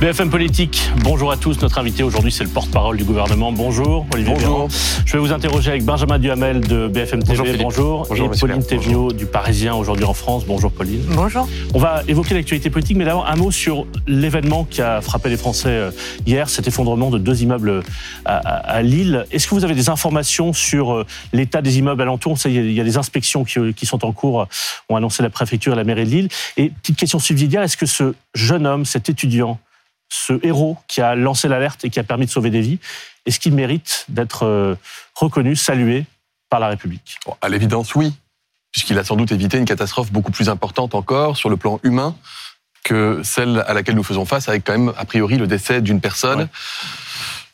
BFM Politique, bonjour à tous. Notre invité aujourd'hui, c'est le porte-parole du gouvernement. Bonjour, Olivier Bonjour. Je vais vous interroger avec Benjamin Duhamel de BFM TV. Bonjour, Bonjour. Bonjour, et Pauline. Thévenot du Parisien aujourd'hui en France. Bonjour, Pauline. Bonjour. On va évoquer l'actualité politique, mais d'abord un mot sur l'événement qui a frappé les Français euh, hier, cet effondrement de deux immeubles à, à- à Lille. Est-ce que vous avez des informations sur euh, l'état des immeubles alentours? On sait, Il y a- il y a des inspections qui, euh, qui sont en cours, euh, ont annoncé la préfecture et la mairie de Lille. Et petite question subsidiaire, est-ce que ce jeune homme, cet étudiant, ce héros qui a lancé l'alerte et qui a permis de sauver des vies, est-ce qu'il mérite d'être euh, reconnu, salué par la République? Bon, à l'évidence, oui, puisqu'il a sans doute évité une catastrophe beaucoup plus importante encore sur le plan humain que celle à laquelle nous faisons face, avec quand même a priori le décès d'une personne. Ouais.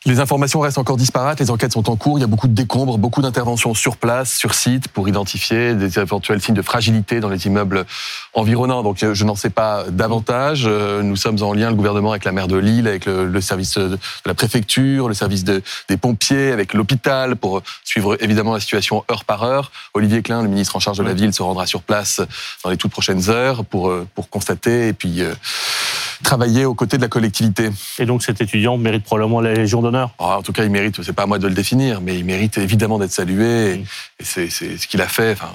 Les informations restent encore disparates, les enquêtes sont en cours, il y a beaucoup de décombres, beaucoup d'interventions sur place, sur site, pour identifier des éventuels signes de fragilité dans les immeubles environnants. Donc euh, je n'en sais pas davantage. Euh, Nous sommes en lien, le gouvernement, avec la maire de Lille, avec le, le service de la préfecture, le service de- des pompiers, avec l'hôpital, pour suivre évidemment la situation heure par heure. Olivier Klein, le ministre en charge de la ville, se rendra sur place dans les toutes prochaines heures pour, euh, pour constater et puis euh, travailler aux côtés de la collectivité. Et donc cet étudiant mérite probablement la Légion d'honneur Alors, en tout cas, il mérite, c'est pas à moi de le définir, mais il mérite évidemment d'être salué. Et, Mm. et c'est ce qu'il a fait. Enfin,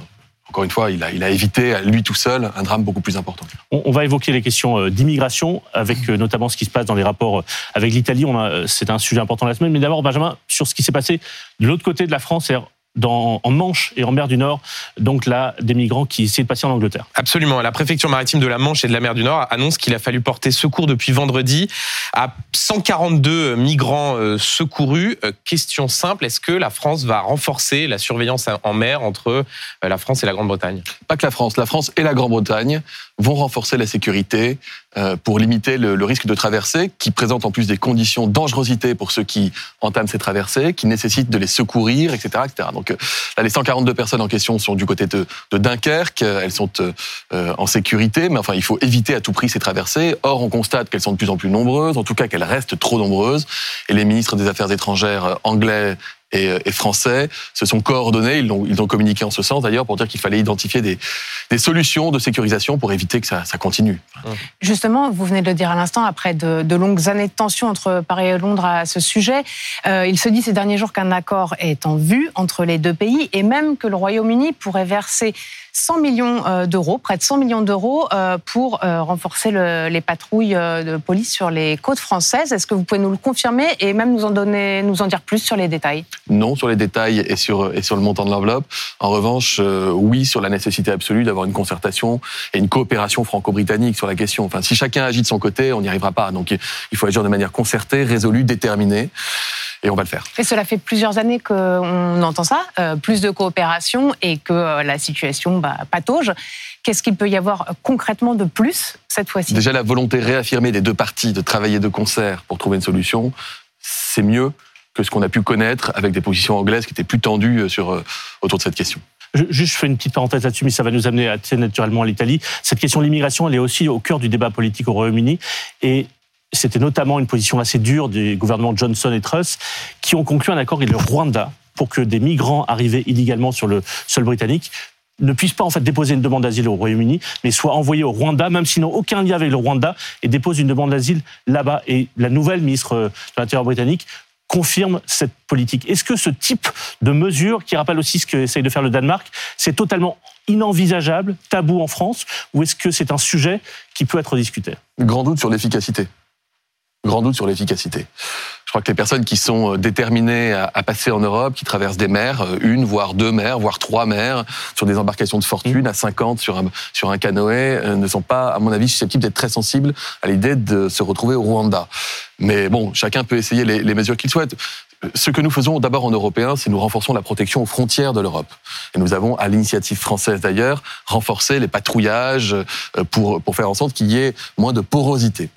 encore une fois, il a, il a évité à lui tout seul un drame beaucoup plus important. On, on va évoquer les questions euh, d'immigration, avec euh, notamment ce qui se passe dans les rapports euh, avec l'Italie. C'est un sujet important de la semaine. Mais d'abord, Benjamin, sur ce qui s'est passé de l'autre côté de la France, c'est-à-dire dans, en Manche et en mer du Nord, donc là, des migrants qui essaient de passer en Angleterre. Absolument. La préfecture maritime de la Manche et de la mer du Nord annonce qu'il a fallu porter secours depuis vendredi à 142 migrants euh, secourus. Euh, Question simple, est-ce que la France va renforcer la surveillance en mer entre euh, la France et la Grande-Bretagne? Pas que la France, la France et la Grande-Bretagne vont renforcer la sécurité euh, pour limiter le, risque de traversée, qui présente en plus des conditions de dangerosité pour ceux qui entament ces traversées, qui nécessitent de les secourir, etc. etc. Donc euh, là, les 142 personnes en question sont du côté de, de Dunkerque, euh, elles sont en sécurité, mais enfin, il faut éviter à tout prix ces traversées. Or, on constate qu'elles sont de plus en plus nombreuses, en tout cas qu'elles restent trop nombreuses, et les ministres des Affaires étrangères anglais et, et français se sont coordonnés, ils ont, ils ont communiqué en ce sens d'ailleurs pour dire qu'il fallait identifier des, des solutions de sécurisation pour éviter que ça, ça continue. Justement, vous venez de le dire à l'instant, après de, de longues années de tension entre Paris et Londres à ce sujet, euh, il se dit ces derniers jours qu'un accord est en vue entre les deux pays et même que le Royaume-Uni pourrait verser 100 millions euh, d'euros, près de 100 millions d'euros, euh, pour euh, renforcer le- les patrouilles de police sur les côtes françaises. Est-ce que vous pouvez nous le confirmer et même nous en donner, nous en dire plus sur les détails? Non sur les détails et sur, et sur le montant de l'enveloppe. En revanche, oui sur la nécessité absolue d'avoir une concertation et une coopération franco-britannique sur la question. Enfin, si chacun agit de son côté, on n'y arrivera pas. Donc il faut agir de manière concertée, résolue, déterminée. Et on va le faire. Et cela fait plusieurs années qu'on entend ça, euh, plus de coopération et que euh, la situation bah, patauge. Qu'est-ce qu'il peut y avoir concrètement de plus cette fois-ci? Déjà, la volonté réaffirmée des deux parties de travailler de concert pour trouver une solution, c'est mieux que ce qu'on a pu connaître avec des positions anglaises qui étaient plus tendues euh, sur, euh, autour de cette question. Juste, je fais une petite parenthèse là-dessus, mais ça va nous amener assez naturellement à l'Italie. Cette question de l'immigration, elle est aussi au cœur du débat politique au Royaume-Uni. Et c'était notamment une position assez dure des gouvernements Johnson et Truss, qui ont conclu un accord avec le Rwanda pour que des migrants arrivés illégalement sur le sol britannique ne puissent pas en fait déposer une demande d'asile au Royaume-Uni, mais soient envoyés au Rwanda, même s'ils n'ont aucun lien avec le Rwanda, et déposent une demande d'asile là-bas. Et la nouvelle ministre de l'Intérieur britannique confirme cette politique. Est-ce que ce type de mesure, qui rappelle aussi ce qu'essaye de faire le Danemark, c'est totalement inenvisageable, tabou en France, ou est-ce que c'est un sujet qui peut être discuté? Grand doute sur l'efficacité. Grand doute sur l'efficacité. Je crois que les personnes qui sont euh, déterminées à, passer en Europe, qui traversent des mers, euh, une, voire deux mers, voire trois mers, sur des embarcations de fortune à 50 sur un, sur un canoë, euh, ne sont pas, à mon avis, susceptibles d'être très sensibles à l'idée de se retrouver au Rwanda. Mais bon, chacun peut essayer les, les mesures qu'il souhaite. Ce que nous faisons d'abord en européen, c'est nous renforçons la protection aux frontières de l'Europe. Et nous avons, à l'initiative française d'ailleurs, renforcé les patrouillages euh, pour, pour faire en sorte qu'il y ait moins de porosité.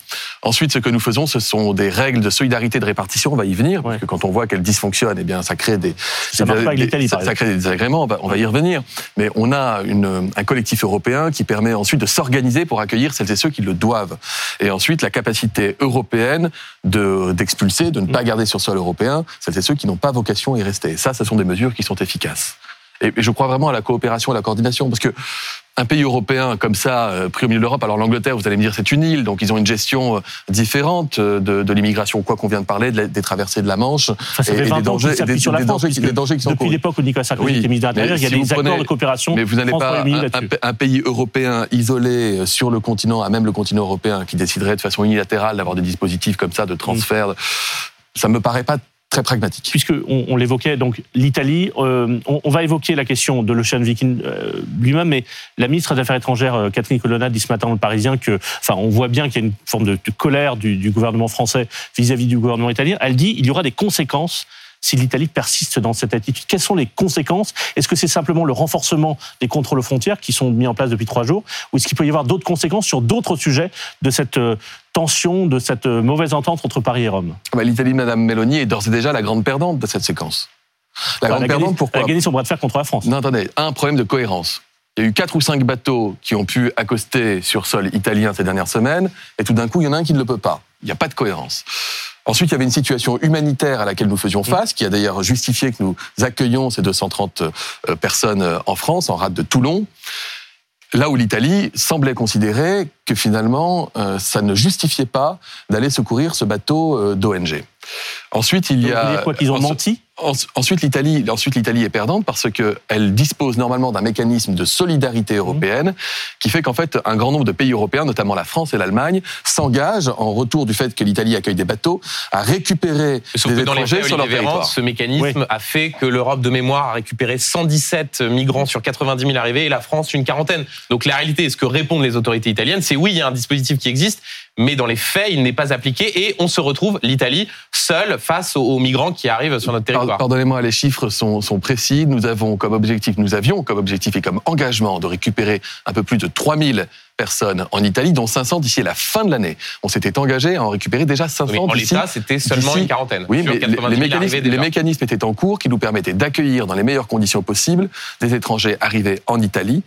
Ensuite, ce que nous faisons, ce sont des règles de solidarité de répartition. On va y venir, parce Ouais. que quand on voit qu'elles dysfonctionnent, eh bien, ça crée des, Ça marche pas des- ça, ça crée des désagréments. On va, on va y revenir. Mais on a une, un collectif européen qui permet ensuite de s'organiser pour accueillir celles et ceux qui le doivent. Et ensuite, la capacité européenne de d'expulser, de ne pas garder sur sol européen celles et ceux qui n'ont pas vocation à y rester. Et ça, ce sont des mesures qui sont efficaces. Et je crois vraiment à la coopération, à la coordination, parce que un pays européen comme ça, euh, pris au milieu de l'Europe, alors l'Angleterre, vous allez me dire, c'est une île, donc ils ont une gestion euh, différente euh, de, de l'immigration, quoi qu'on vient de parler, de la- des traversées de la Manche, ça et- fait et 20 des dangers, des- sur la des France, dangers qui- puisque des dangers qui sont Depuis l'époque où Nicolas Sarkozy Oui, était ministre de l'Intérieur, il y a si des vous prenez- accords de coopération Mais vous n'allez pas un, pays européen isolé sur le continent, à même le continent européen, qui déciderait de façon unilatérale d'avoir des dispositifs comme ça de transfert. Mm. Ça me paraît pas très pragmatique. puisque on, l'évoquait, donc l'Italie, euh, on, va évoquer la question de l'Ocean Viking euh, lui-même, mais la ministre des Affaires étrangères, euh, Catherine Colonna, dit ce matin dans le Parisien que, enfin, on voit bien qu'il y a une forme de, colère du, gouvernement français vis-à-vis du gouvernement italien. Elle dit il y aura des conséquences si l'Italie persiste dans cette attitude. Quelles sont les conséquences? Est-ce que c'est simplement le renforcement des contrôles aux frontières qui sont mis en place depuis trois jours, ou est-ce qu'il peut y avoir d'autres conséquences sur d'autres sujets de cette euh, tension, de cette euh, mauvaise entente entre Paris et Rome? Ah bah, L'Italie de Mme Meloni est d'ores et déjà la grande perdante de cette séquence. La Enfin, grande gagné- perdante, pourquoi? Elle a gagné son bras de fer contre la France. Non, attendez, un problème de cohérence. Il y a eu quatre ou cinq bateaux qui ont pu accoster sur sol italien ces dernières semaines, et tout d'un coup, il y en a un qui ne le peut pas. Il n'y a pas de cohérence. Ensuite, il y avait une situation humanitaire à laquelle nous faisions face, qui a d'ailleurs justifié que nous accueillions ces 230 euh, personnes euh, en France, en rade de Toulon. Là où l'Italie semblait considérer que finalement, euh, ça ne justifiait pas d'aller secourir ce bateau d'ONG. Ensuite, il y a quoi qu'ils ont Ensuite- menti Ens- Ensuite, l'Italie, ensuite l'Italie est perdante parce que elle dispose normalement d'un mécanisme de solidarité européenne qui fait qu'en fait un grand nombre de pays européens, notamment la France et l'Allemagne, s'engagent en retour du fait que l'Italie accueille des bateaux à récupérer Sauf des que dans les étrangers faits, sur leur territoire. ce mécanisme a fait que l'Europe de mémoire a récupéré 117 migrants sur 90 000 arrivés et la France une quarantaine. Donc la réalité, ce que répondent les autorités italiennes, c'est oui, il y a un dispositif qui existe, mais dans les faits, il n'est pas appliqué et on se retrouve, l'Italie, seule face aux, aux migrants qui arrivent sur notre territoire. Pardonnez-moi, les chiffres sont, sont précis. Nous avons comme objectif, nous avions comme objectif et comme engagement de récupérer un peu plus de 3000 personnes en Italie, dont 500 d'ici la fin de l'année. On s'était engagé à en récupérer déjà 500 Mais en l'état, c'était seulement une quarantaine. Oui, mais les, 90 000 les mécanismes, arrivés déjà. les mécanismes étaient en cours qui nous permettaient d'accueillir dans les meilleures conditions possibles des étrangers arrivés en Italie.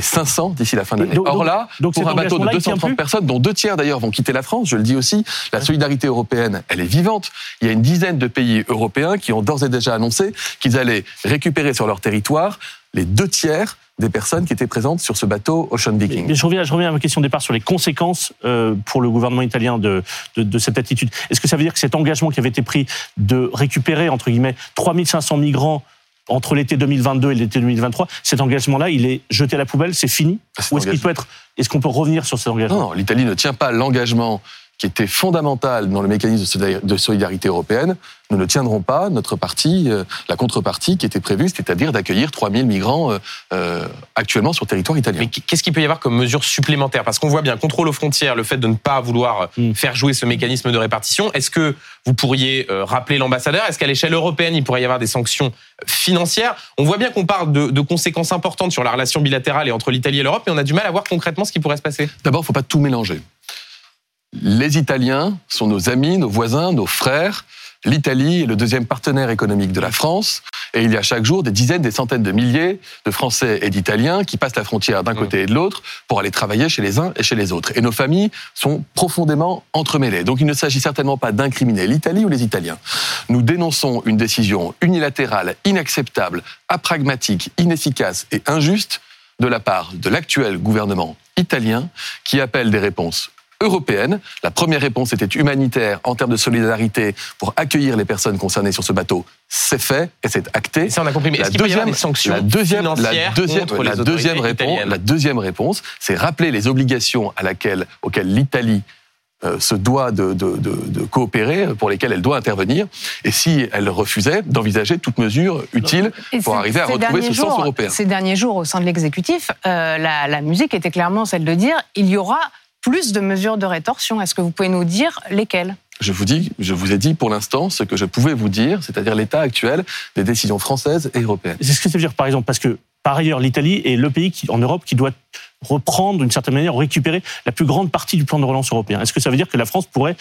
Et 500 d'ici la fin de l'année. Or là, donc pour un bateau de engagement-là, il tient 230 plus personnes, dont deux tiers d'ailleurs vont quitter la France, je le dis aussi, la solidarité européenne, elle est vivante. Il y a une dizaine de pays européens qui ont d'ores et déjà annoncé qu'ils allaient récupérer sur leur territoire les deux tiers des personnes qui étaient présentes sur ce bateau Ocean Viking. mais je, reviens, je reviens à ma question de départ sur les conséquences euh, pour le gouvernement italien de, de, de cette attitude. Est-ce que ça veut dire que cet engagement qui avait été pris de récupérer, entre guillemets, 3500 migrants entre l'été 2022 et l'été 2023, cet engagement-là, il est jeté à la poubelle, c'est fini Cet Ou est-ce qu'il peut être, est-ce qu'on peut revenir sur cet engagement? Non, non, l'Italie ne tient pas l'engagement qui était fondamental dans le mécanisme de solidar- de solidarité européenne. Nous ne tiendrons pas notre partie, euh, la contrepartie qui était prévue, c'est-à-dire d'accueillir 3000 migrants euh, euh, actuellement sur le territoire italien. Mais qu'est-ce qu'il peut y avoir comme mesure supplémentaire Parce qu'on voit bien contrôle aux frontières, le fait de ne pas vouloir Mm. faire jouer ce mécanisme de répartition. Est-ce que vous pourriez rappeler l'ambassadeur? Est-ce qu'à l'échelle européenne, il pourrait y avoir des sanctions financières? On voit bien qu'on parle de, de conséquences importantes sur la relation bilatérale et entre l'Italie et l'Europe, mais on a du mal à voir concrètement ce qui pourrait se passer. D'abord, il ne faut pas tout mélanger. Les Italiens sont nos amis, nos voisins, nos frères. L'Italie est le deuxième partenaire économique de la France. Et il y a chaque jour des dizaines, des centaines de milliers de Français et d'Italiens qui passent la frontière d'un côté et de l'autre pour aller travailler chez les uns et chez les autres. Et nos familles sont profondément entremêlées. Donc il ne s'agit certainement pas d'incriminer l'Italie ou les Italiens. Nous dénonçons une décision unilatérale, inacceptable, apragmatique, inefficace et injuste de la part de l'actuel gouvernement italien qui appelle des réponses européennes. La première réponse était humanitaire en termes de solidarité pour accueillir les personnes concernées sur ce bateau. C'est fait et c'est acté. Et ça, on a compris. Mais La deuxième, des sanctions la deuxième, la la réponse, la deuxième réponse, c'est rappeler les obligations à laquelle, auxquelles l'Italie euh, se doit de, de, de, de coopérer, pour lesquelles elle doit intervenir, et si elle refusait d'envisager toute mesure utile Et pour arriver à retrouver ce sens jours- européen. Ces derniers jours, au sein de l'exécutif, euh, la, la musique était clairement celle de dire il y aura plus de mesures de rétorsion. Est-ce que vous pouvez nous dire lesquelles? Je vous dis, je vous ai dit pour l'instant ce que je pouvais vous dire, c'est-à-dire l'état actuel des décisions françaises et européennes. C'est ce que ça veut dire, par exemple, parce que par ailleurs, l'Italie est le pays qui, en Europe qui doit reprendre, d'une certaine manière, récupérer la plus grande partie du plan de relance européen. Est-ce que ça veut dire que la France pourrait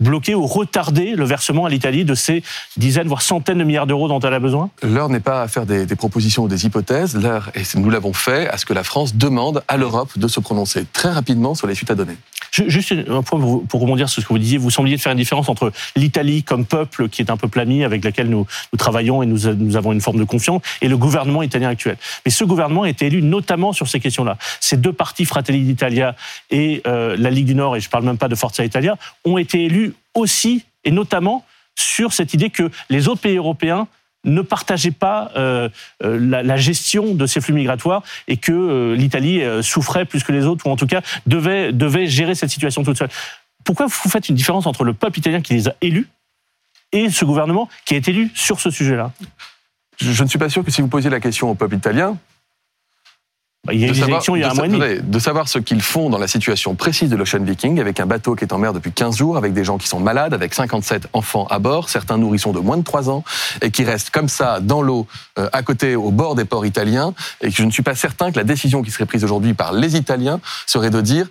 bloquer ou retarder le versement à l'Italie de ces dizaines, voire centaines de milliards d'euros dont elle a besoin? L'heure n'est pas à faire des, propositions ou des hypothèses, l'heure, et nous l'avons fait, à ce que la France demande à l'Europe de se prononcer très rapidement sur les suites à donner. Juste un point pour, rebondir sur ce que vous disiez. Vous sembliez faire une différence entre l'Italie comme peuple, qui est un peuple ami avec lequel nous, travaillons et nous, nous avons une forme de confiance, et le gouvernement italien actuel. Mais ce gouvernement a été élu notamment sur ces questions-là. Ces deux partis, Fratelli d'Italia et euh, la Ligue du Nord, et je parle même pas de Forza Italia, ont été élus aussi et notamment sur cette idée que les autres pays européens ne partageaient pas euh, euh, la, gestion de ces flux migratoires et que euh, l'Italie souffrait plus que les autres, ou en tout cas devait, devait gérer cette situation toute seule. Pourquoi vous faites une différence entre le peuple italien qui les a élus et ce gouvernement qui est élu sur ce sujet-là? Je, ne suis pas sûr que si vous posiez la question au peuple italien, il y a il y un mois et demi. De savoir ce qu'ils font dans la situation précise de l'Ocean Viking, avec un bateau qui est en mer depuis 15 jours, avec des gens qui sont malades, avec 57 enfants à bord, certains nourrissons de moins de 3 ans, et qui restent comme ça dans l'eau, euh, à côté, au bord des ports italiens, et que je ne suis pas certain que la décision qui serait prise aujourd'hui par les Italiens serait de dire,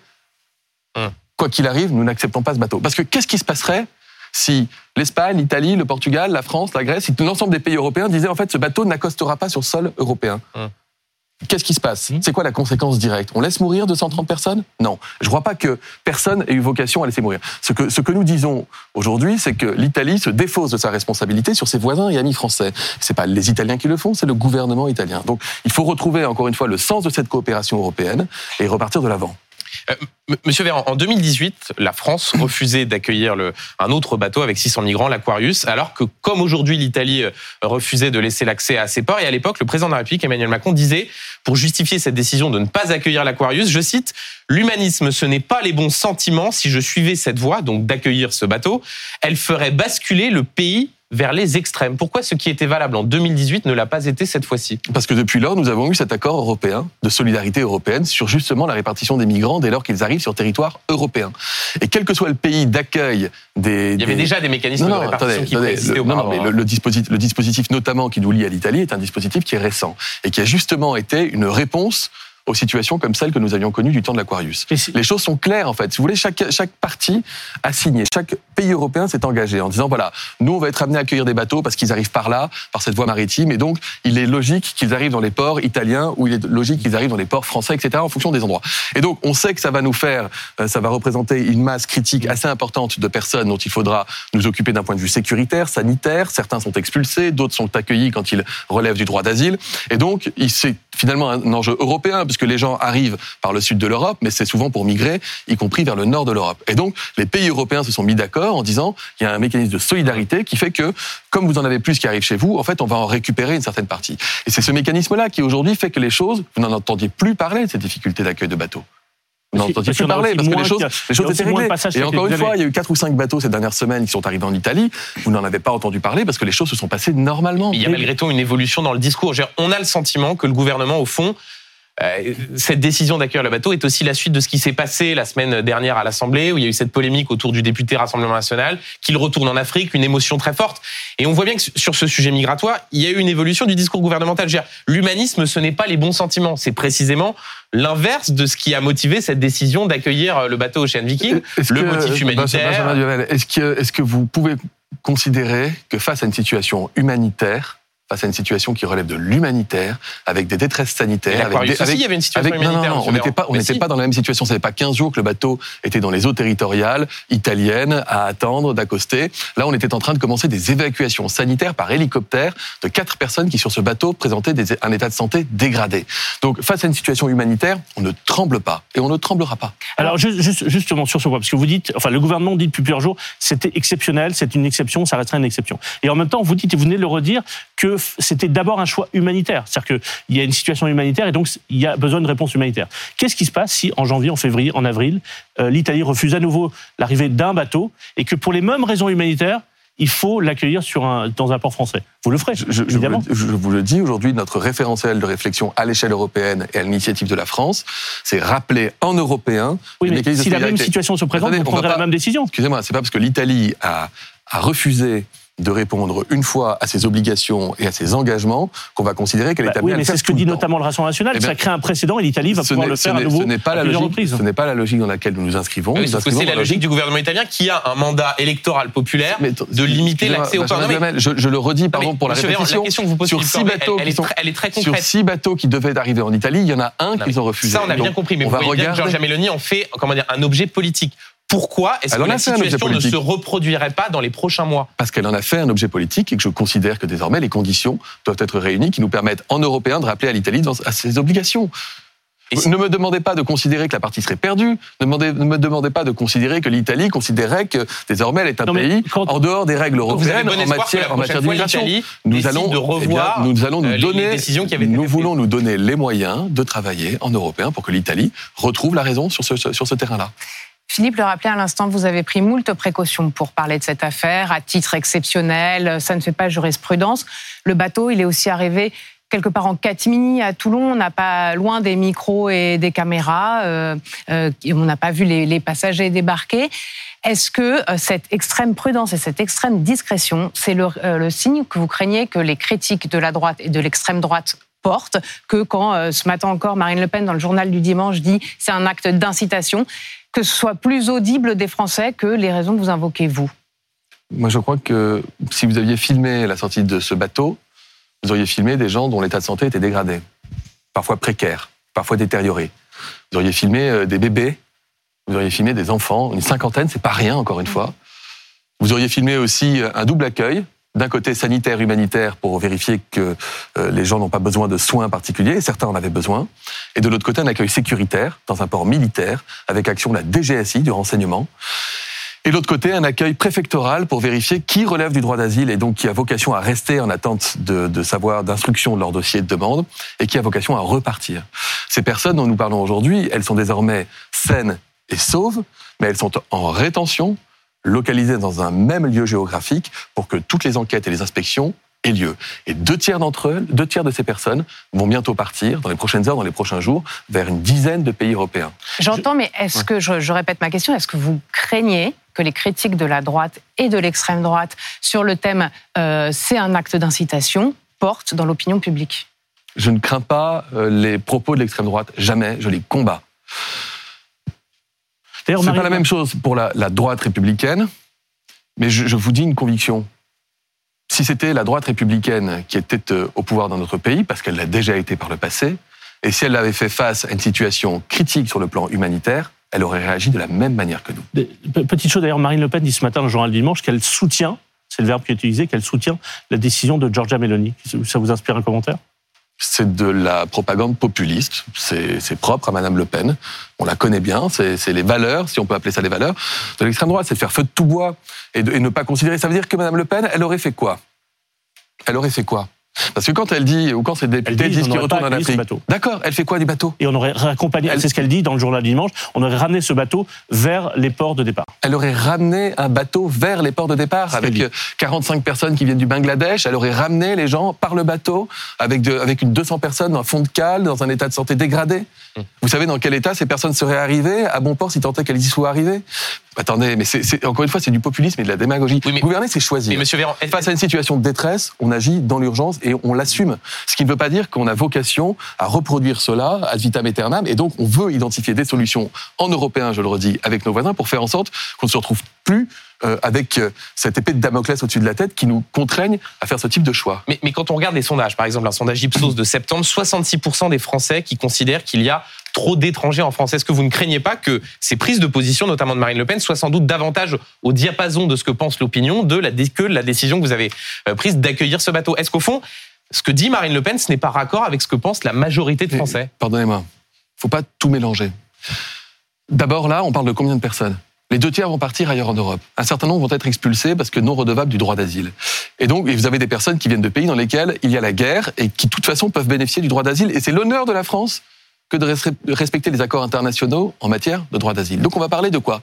hum. quoi qu'il arrive, nous n'acceptons pas ce bateau. Parce que qu'est-ce qui se passerait si l'Espagne, l'Italie, le Portugal, la France, la Grèce, si l'ensemble des pays européens disaient en fait ce bateau n'accostera pas sur le sol européen? Hum. Qu'est-ce qui se passe? C'est quoi la conséquence directe? On laisse mourir 230 personnes? Non. Je ne crois pas que personne ait eu vocation à laisser mourir. Ce que, ce que nous disons aujourd'hui, c'est que l'Italie se défausse de sa responsabilité sur ses voisins et amis français. C'est pas les Italiens qui le font, c'est le gouvernement italien. Donc, il faut retrouver encore une fois le sens de cette coopération européenne et repartir de l'avant. Euh, Monsieur Véran, en 2018, la France refusait d'accueillir un autre bateau avec 600 migrants, l'Aquarius, alors que comme aujourd'hui l'Italie euh, refusait de laisser l'accès à ses ports, et à l'époque le président de la République Emmanuel Macron disait, pour justifier cette décision de ne pas accueillir l'Aquarius, je cite, l'humanisme ce n'est pas les bons sentiments, si je suivais cette voie, donc d'accueillir ce bateau, elle ferait basculer le pays vers les extrêmes. Pourquoi ce qui était valable en 2018 ne l'a pas été cette fois-ci? Parce que depuis lors, nous avons eu cet accord européen de solidarité européenne sur justement la répartition des migrants dès lors qu'ils arrivent sur territoire européen. Et quel que soit le pays d'accueil des... Il y avait des... déjà des mécanismes non, non, de répartition attendez, qui attendez, le, non, non, mais le, le dispositif, le dispositif notamment qui nous lie à l'Italie est un dispositif qui est récent et qui a justement été une réponse aux situations comme celles que nous avions connues du temps de l'Aquarius. Les choses sont claires en fait. Si vous voulez, chaque, chaque partie a signé, chaque pays européen s'est engagé en disant voilà, nous on va être amenés à accueillir des bateaux parce qu'ils arrivent par là, par cette voie maritime, et donc il est logique qu'ils arrivent dans les ports italiens ou il est logique qu'ils arrivent dans les ports français, etc. en fonction des endroits. Et donc on sait que ça va nous faire, euh, ça va représenter une masse critique assez importante de personnes dont il faudra nous occuper d'un point de vue sécuritaire, sanitaire. Certains sont expulsés, d'autres sont accueillis quand ils relèvent du droit d'asile. Et donc c'est finalement un enjeu européen puisque les gens arrivent par le sud de l'Europe, mais c'est souvent pour migrer, y compris vers le nord de l'Europe. Et donc, les pays européens se sont mis d'accord en disant qu'il y a un mécanisme de solidarité qui fait que, comme vous en avez plus qui arrivent chez vous, en fait, on va en récupérer une certaine partie. Et c'est ce mécanisme-là qui aujourd'hui fait que les choses, vous n'en entendiez plus parler de ces difficultés d'accueil de bateaux. Vous n'en entendiez plus parler parce que les choses, a- les il choses étaient réglées. Et encore une fois, il y a eu quatre ou cinq bateaux ces dernières semaines qui sont arrivés en Italie. Vous n'en avez pas entendu parler parce que les choses se sont passées normalement. Il y a malgré tout une évolution dans le discours. On a le sentiment que le gouvernement, au fond, cette décision d'accueillir le bateau est aussi la suite de ce qui s'est passé la semaine dernière à l'Assemblée, où il y a eu cette polémique autour du député Rassemblement National, qu'il retourne en Afrique, une émotion très forte. Et on voit bien que sur ce sujet migratoire, il y a eu une évolution du discours gouvernemental. L'humanisme, ce n'est pas les bons sentiments, c'est précisément l'inverse de ce qui a motivé cette décision d'accueillir le bateau Ocean Viking, Est-ce le que- motif humanitaire. Est-ce que, est-ce que vous pouvez considérer que face à une situation humanitaire, face à une situation qui relève de l'humanitaire, avec des détresses sanitaires, avec des, aussi, avec- il y avait une situation avec- non, non, humanitaire. non, on n'était pas, on n'était si. pas dans la même situation. Ça fait pas 15 jours que le bateau était dans les eaux territoriales italiennes à attendre d'accoster. Là, on était en train de commencer des évacuations sanitaires par hélicoptère de quatre personnes qui, sur ce bateau, présentaient des- un état de santé dégradé. Donc, face à une situation humanitaire, on ne tremble pas et on ne tremblera pas. Alors juste, juste- justement sur ce point, parce que vous dites, enfin le gouvernement dit depuis plusieurs jours, c'était exceptionnel, c'est une exception, ça restera une exception. Et en même temps, vous dites, et vous venez de le redire, que c'était d'abord un choix humanitaire, c'est-à-dire qu'il y a une situation humanitaire et donc il y a besoin de réponse humanitaire. Qu'est-ce qui se passe si en janvier, en février, en avril, euh, l'Italie refuse à nouveau l'arrivée d'un bateau et que pour les mêmes raisons humanitaires, il faut l'accueillir sur un, dans un port français? Vous le ferez, Je, je- vous, évidemment. le, je vous le dis, aujourd'hui, notre référentiel de réflexion à l'échelle européenne et à l'initiative de la France, c'est rappeler en européen Oui, mais si la même situation se présente, Attendez, vous prendrez la pas- même décision. Excusez-moi, c'est pas parce que l'Italie a, a refusé de répondre une fois à ses obligations et à ses engagements qu'on va considérer qu'elle est Bah amenée oui, à le mais faire c'est ce que dit notamment le Rassemblement national. Eh bien, ça crée un précédent et l'Italie va pouvoir le ce faire à nouveau ce n'est pas la logique. reprises. Ce n'est pas la logique dans laquelle nous nous inscrivons. Oui, que inscrivons c'est la logique du gouvernement italien qui a un mandat électoral populaire Mais- de limiter l'accès au Benjamin corps. Non, mais- Duhamel, je, je le redis, pardon pour la répétition. Sur six bateaux elle, est sont très, elle est très sur six bateaux qui devaient arriver en Italie, il y en a un qu'ils ont refusé. Ça, on a bien compris, mais on vous va voyez bien que regarder. Giorgia Meloni en fait comment dire, un objet politique. Pourquoi est-ce que en a la fait un objet situation ne politique. se reproduirait pas dans les prochains mois? Parce qu'elle en a fait un objet politique et que je considère que désormais les conditions doivent être réunies qui nous permettent en Européens de rappeler à l'Italie à ses obligations. Et si- Ne me demandez pas de considérer que la partie serait perdue. Ne, demandez- ne me demandez pas de considérer que l'Italie considérait que désormais elle est un Non, pays quand- en dehors des règles européennes bon en matière, en matière d'immigration. l'Italie Nous allons de revoir, eh bien, nous allons euh, nous les- les donner, décisions qui avaient été nous prises. voulons nous donner les moyens de travailler en Européens pour que l'Italie retrouve la raison sur ce, sur ce terrain-là. Philippe le rappelait à l'instant, vous avez pris moult précautions pour parler de cette affaire, à titre exceptionnel, ça ne fait pas jurisprudence. Le bateau, il est aussi arrivé quelque part en catimini à Toulon, on n'a pas loin des micros et des caméras, euh, euh, on n'a pas vu les, passagers débarquer. Est-ce que euh, cette extrême prudence et cette extrême discrétion, c'est le, le signe que vous craignez que les critiques de la droite et de l'extrême droite portent, que quand ce matin encore Marine Le Pen dans le journal du dimanche dit c'est un acte d'incitation, que ce soit plus audible des Français que les raisons que vous invoquez vous Moi, je crois que si vous aviez filmé la sortie de ce bateau, vous auriez filmé des gens dont l'état de santé était dégradé, parfois précaire, parfois détérioré. Vous auriez filmé euh, des bébés, vous auriez filmé des enfants, une cinquantaine, c'est pas rien encore une fois. Vous auriez filmé aussi euh, un double accueil, d'un côté sanitaire, humanitaire, pour vérifier que euh, les gens n'ont pas besoin de soins particuliers, certains en avaient besoin, et de l'autre côté un accueil sécuritaire dans un port militaire, avec action de la DGSI, du renseignement, et de l'autre côté, un accueil préfectoral pour vérifier qui relève du droit d'asile et donc qui a vocation à rester en attente de, de savoir d'instruction de leur dossier de demande et qui a vocation à repartir. Ces personnes dont nous parlons aujourd'hui, elles sont désormais saines et sauves, mais elles sont en rétention, localisées dans un même lieu géographique pour que toutes les enquêtes et les inspections aient lieu. Et deux tiers d'entre elles, deux tiers de ces personnes vont bientôt partir dans les prochaines heures, dans les prochains jours, vers une dizaine de pays européens. J'entends, mais est-ce que, je, je répète ma question, est-ce que vous craignez que les critiques de la droite et de l'extrême droite sur le thème euh, c'est un acte d'incitation portent dans l'opinion publique? Je ne crains pas euh, les propos de l'extrême droite, jamais, je les combats. C'est pas la même chose pour la, la droite républicaine, mais je, je vous dis une conviction. Si c'était la droite républicaine qui était euh, au pouvoir dans notre pays, parce qu'elle l'a déjà été par le passé, et si elle avait fait face à une situation critique sur le plan humanitaire, elle aurait réagi de la même manière que nous. Petite chose d'ailleurs, Marine Le Pen dit ce matin dans le journal du dimanche qu'elle soutient, c'est le verbe qui est utilisé, qu'elle soutient la décision de Giorgia Meloni. Ça vous inspire un commentaire? C'est de la propagande populiste, c'est propre à Madame Le Pen, on la connaît bien, c'est c'est les valeurs, si on peut appeler ça les valeurs, de l'extrême droite, c'est de faire feu de tout bois et, de- et ne pas considérer. Ça veut dire que Madame Le Pen, elle aurait fait quoi? Elle aurait fait quoi? Parce que quand elle dit, ou quand ces députés Elle dit, disent qu'ils retournent en Afrique, bateau. d'accord, elle fait quoi du bateau Et on aurait raccompagné, Elle- c'est ce qu'elle dit dans le journal du dimanche, on aurait ramené ce bateau vers les ports de départ. Elle aurait ramené un bateau vers les ports de départ avec dit. euh, 45 personnes qui viennent du Bangladesh. Elle aurait ramené les gens par le bateau avec, de, avec une 200 personnes en fond de cale, dans un état de santé dégradé. Hum. Vous savez dans quel état ces personnes seraient arrivées? À bon port si tant est qu'elles y soient arrivées Attendez, mais c'est encore une fois, c'est du populisme et de la démagogie. Oui, mais- Gouverner, c'est choisir. Mais monsieur Véran, Face à une situation de détresse, on agit dans l'urgence et on l'assume. Ce qui ne veut pas dire qu'on a vocation à reproduire cela ad vitam aeternam. Et donc, on veut identifier des solutions en européen, je le redis, avec nos voisins pour faire en sorte qu'on ne se retrouve plus euh, avec euh, cette épée de Damoclès au-dessus de la tête qui nous contraigne à faire ce type de choix. Mais, mais quand on regarde les sondages, par exemple un sondage Ipsos de septembre, 66% des Français qui considèrent qu'il y a trop d'étrangers en France. Est-ce que vous ne craignez pas que ces prises de position, notamment de Marine Le Pen, soient sans doute davantage au diapason de ce que pense l'opinion de la, que la décision que vous avez euh, prise d'accueillir ce bateau? Est-ce qu'au fond, ce que dit Marine Le Pen, ce n'est pas raccord avec ce que pense la majorité de Français? Pardonnez-moi, faut pas tout mélanger. D'abord là, on parle de combien de personnes? Les deux tiers vont partir ailleurs en Europe. Un certain nombre vont être expulsés parce que non redevables du droit d'asile. Et donc, vous avez des personnes qui viennent de pays dans lesquels il y a la guerre et qui, de toute façon, peuvent bénéficier du droit d'asile. Et c'est l'honneur de la France que de res- de respecter les accords internationaux en matière de droit d'asile. Donc, on va parler de quoi?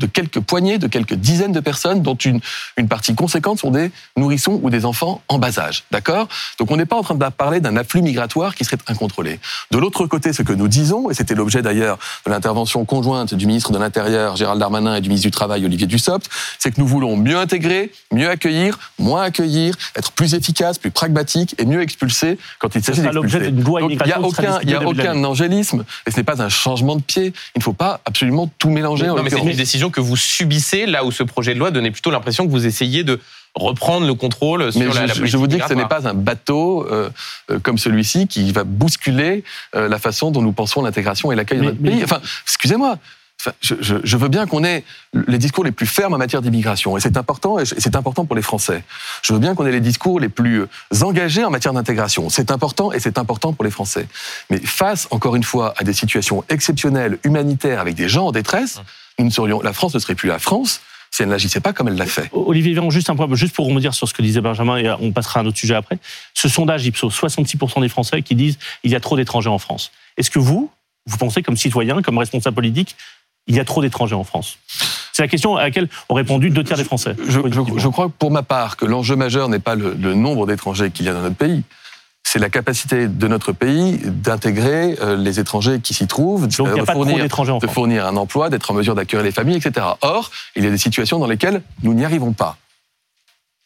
De quelques poignées, de quelques dizaines de personnes, dont une, une partie conséquente sont des nourrissons ou des enfants en bas âge. D'accord? Donc on n'est pas en train de parler d'un afflux migratoire qui serait incontrôlé. De l'autre côté, ce que nous disons, et c'était l'objet d'ailleurs de l'intervention conjointe du ministre de l'Intérieur Gérald Darmanin et du ministre du Travail Olivier Dussopt, c'est que nous voulons mieux intégrer, mieux accueillir, moins accueillir, être plus efficace, plus pragmatique et mieux expulser quand il s'agit d'expulser. Il n'y a aucun, il y a aucun angélisme et ce n'est pas un changement de pied. Il ne faut pas absolument tout mélanger. Non, mais c'est une décision que vous subissez là où ce projet de loi donnait plutôt l'impression que vous essayez de reprendre le contrôle sur Mais la, je, je vous dis que ce n'est pas un bateau euh, euh, comme celui-ci qui va bousculer euh, la façon dont nous pensons l'intégration et l'accueil dans notre pays. Enfin, excusez-moi. Enfin, je, je, je, veux bien qu'on ait les discours les plus fermes en matière d'immigration, et c'est important, et c'est important pour les Français. Je veux bien qu'on ait les discours les plus engagés en matière d'intégration. C'est important, et c'est important pour les Français. Mais face, encore une fois, à des situations exceptionnelles, humanitaires, avec des gens en détresse, nous ne serions, la France ne serait plus la France si elle n'agissait pas comme elle l'a fait. Olivier Véran, juste un point, juste pour rebondir sur ce que disait Benjamin, et on passera à un autre sujet après. Ce sondage Ipsos, 66% des Français qui disent il y a trop d'étrangers en France. Est-ce que vous, vous pensez comme citoyen, comme responsable politique, il y a trop d'étrangers en France? C'est la question à laquelle ont répondu deux tiers des Français. Je, je, je crois pour ma part que l'enjeu majeur n'est pas le, le nombre d'étrangers qu'il y a dans notre pays, c'est la capacité de notre pays d'intégrer euh, les étrangers qui s'y trouvent, Donc, de, fournir un emploi, d'être en mesure d'accueillir les familles, etc. Or, il y a des situations dans lesquelles nous n'y arrivons pas.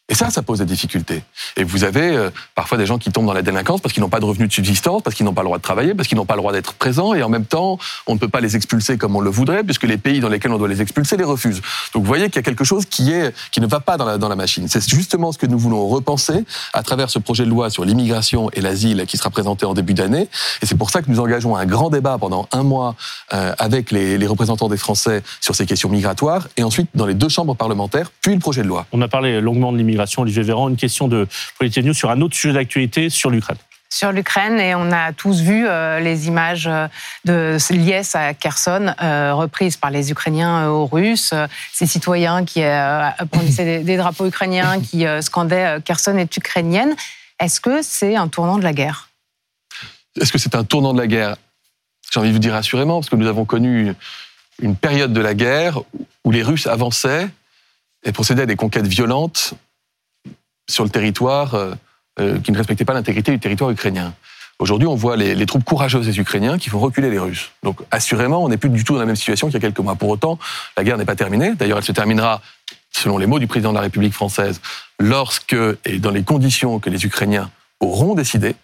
Et ça, ça pose des difficultés. Et vous avez euh, parfois des gens qui tombent dans la délinquance parce qu'ils n'ont pas de revenus de subsistance, parce qu'ils n'ont pas le droit de travailler, parce qu'ils n'ont pas le droit d'être présents, et en même temps, on ne peut pas les expulser comme on le voudrait, puisque les pays dans lesquels on doit les expulser les refusent. Donc vous voyez qu'il y a quelque chose qui, est, qui ne va pas dans la, dans la machine. C'est justement ce que nous voulons repenser à travers ce projet de loi sur l'immigration et l'asile qui sera présenté en début d'année. Et c'est pour ça que nous engageons un grand débat pendant un mois euh, avec les, les représentants des Français sur ces questions migratoires, et ensuite dans les deux chambres parlementaires, puis le projet de loi. On a parlé longuement de l'immigration, Olivier Véran, une question de Politique News sur un autre sujet d'actualité, sur l'Ukraine. sur l'Ukraine et on a tous vu euh, les images de l'IS à Kherson euh, reprises par les Ukrainiens aux Russes, euh, ces citoyens qui euh, brandissaient des, des, drapeaux ukrainiens, qui euh, scandaient Kherson est ukrainienne. Est-ce que c'est un tournant de la guerre? Est-ce que c'est un tournant de la guerre? J'ai envie de vous dire assurément, parce que nous avons connu une période de la guerre où les Russes avançaient et procédaient à des conquêtes violentes sur le territoire euh, euh, qui ne respectait pas l'intégrité du territoire ukrainien. Aujourd'hui, on voit les, les, troupes courageuses des Ukrainiens qui font reculer les Russes. Donc, assurément, on n'est plus du tout dans la même situation qu'il y a quelques mois. Pour autant, la guerre n'est pas terminée. D'ailleurs, elle se terminera, selon les mots du président de la République française, lorsque et dans les conditions que les Ukrainiens auront décidé.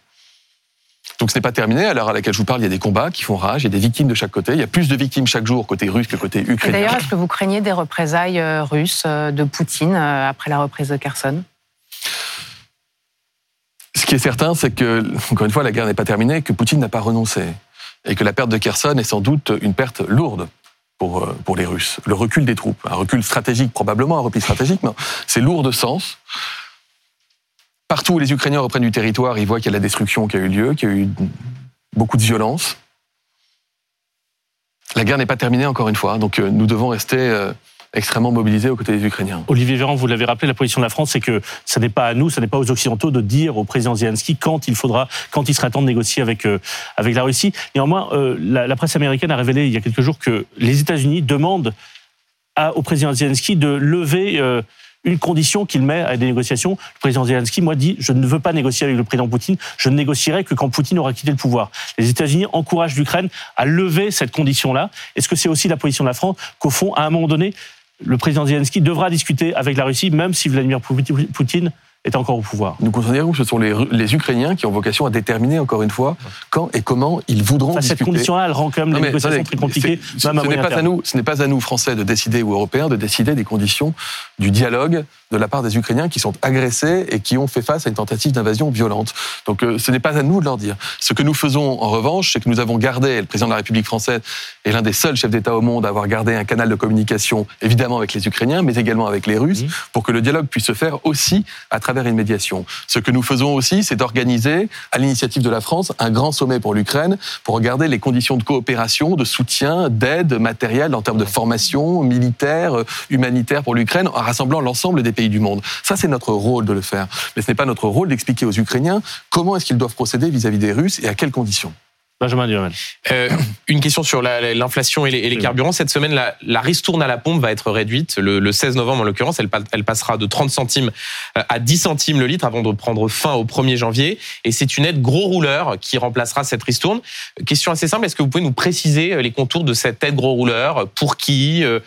Donc ce n'est pas terminé. À l'heure à laquelle je vous parle, il y a des combats qui font rage, il y a des victimes de chaque côté. Il y a plus de victimes chaque jour côté russe que côté ukrainien. D'ailleurs, est-ce que vous craignez des représailles russes de Poutine après la reprise de Kherson? Ce qui est certain, c'est que, encore une fois, la guerre n'est pas terminée, que Poutine n'a pas renoncé. Et que la perte de Kherson est sans doute une perte lourde pour, pour les Russes. Le recul des troupes, un recul stratégique, probablement un repli stratégique, mais c'est lourd de sens. Partout où les Ukrainiens reprennent du territoire, ils voient qu'il y a la destruction qui a eu lieu, qu'il y a eu beaucoup de violence. La guerre n'est pas terminée, encore une fois, donc nous devons rester extrêmement mobilisés aux côtés des Ukrainiens. Olivier Véran, vous l'avez rappelé, la position de la France, c'est que ce n'est pas à nous, ce n'est pas aux Occidentaux de dire au président Zelensky quand il faudra, quand il sera temps de négocier avec euh, avec la Russie. Néanmoins, euh, la, presse américaine a révélé il y a quelques jours que les États-Unis demandent au président Zelensky de lever euh, une condition qu'il met à des négociations. Le président Zelensky, moi, dit je ne veux pas négocier avec le président Poutine, je ne négocierai que quand Poutine aura quitté le pouvoir. Les États-Unis encouragent l'Ukraine à lever cette condition-là. Est-ce que c'est aussi la position de la France qu'au fond, à un moment donné, le président Zelensky devra discuter avec la Russie, même si Vladimir Poutine est encore au pouvoir. Nous considérons que ce sont les, les, Ukrainiens qui ont vocation à déterminer, encore une fois, quand et comment ils voudront enfin, discuter. Cette condition-là, elle rend quand même les négociations très compliquées. Ce, ce n'est pas à nous, ce n'est pas à nous, Français, de décider ou Européens, de décider des conditions du dialogue de la part des Ukrainiens qui sont agressés et qui ont fait face à une tentative d'invasion violente. Donc euh, ce n'est pas à nous de leur dire. Ce que nous faisons en revanche, c'est que nous avons gardé, le président de la République française est l'un des seuls chefs d'État au monde à avoir gardé un canal de communication, évidemment avec les Ukrainiens, mais également avec les Russes, mmh. pour que le dialogue puisse se faire aussi à travers une médiation. Ce que nous faisons aussi, c'est d'organiser, à l'initiative de la France, un grand sommet pour l'Ukraine, pour regarder les conditions de coopération, de soutien, d'aide matérielle en termes de formation militaire, humanitaire pour l'Ukraine, en rassemblant l'ensemble des pays du monde. Ça, c'est notre rôle de le faire. Mais ce n'est pas notre rôle d'expliquer aux Ukrainiens comment est-ce qu'ils doivent procéder vis-à-vis -vis des Russes et à quelles conditions. Benjamin Duhamel. Euh, une question sur la- l'inflation et les, et les Oui. carburants. Cette semaine, la, la ristourne à la pompe va être réduite. Le, le 16 novembre, en l'occurrence, elle, pa- elle passera de 30 centimes euh, à 10 centimes le litre avant de prendre fin au 1er janvier. Et c'est une aide gros rouleur qui remplacera cette ristourne. Question assez simple, est-ce que vous pouvez nous préciser euh, les contours de cette aide gros rouleur? Pour qui euh,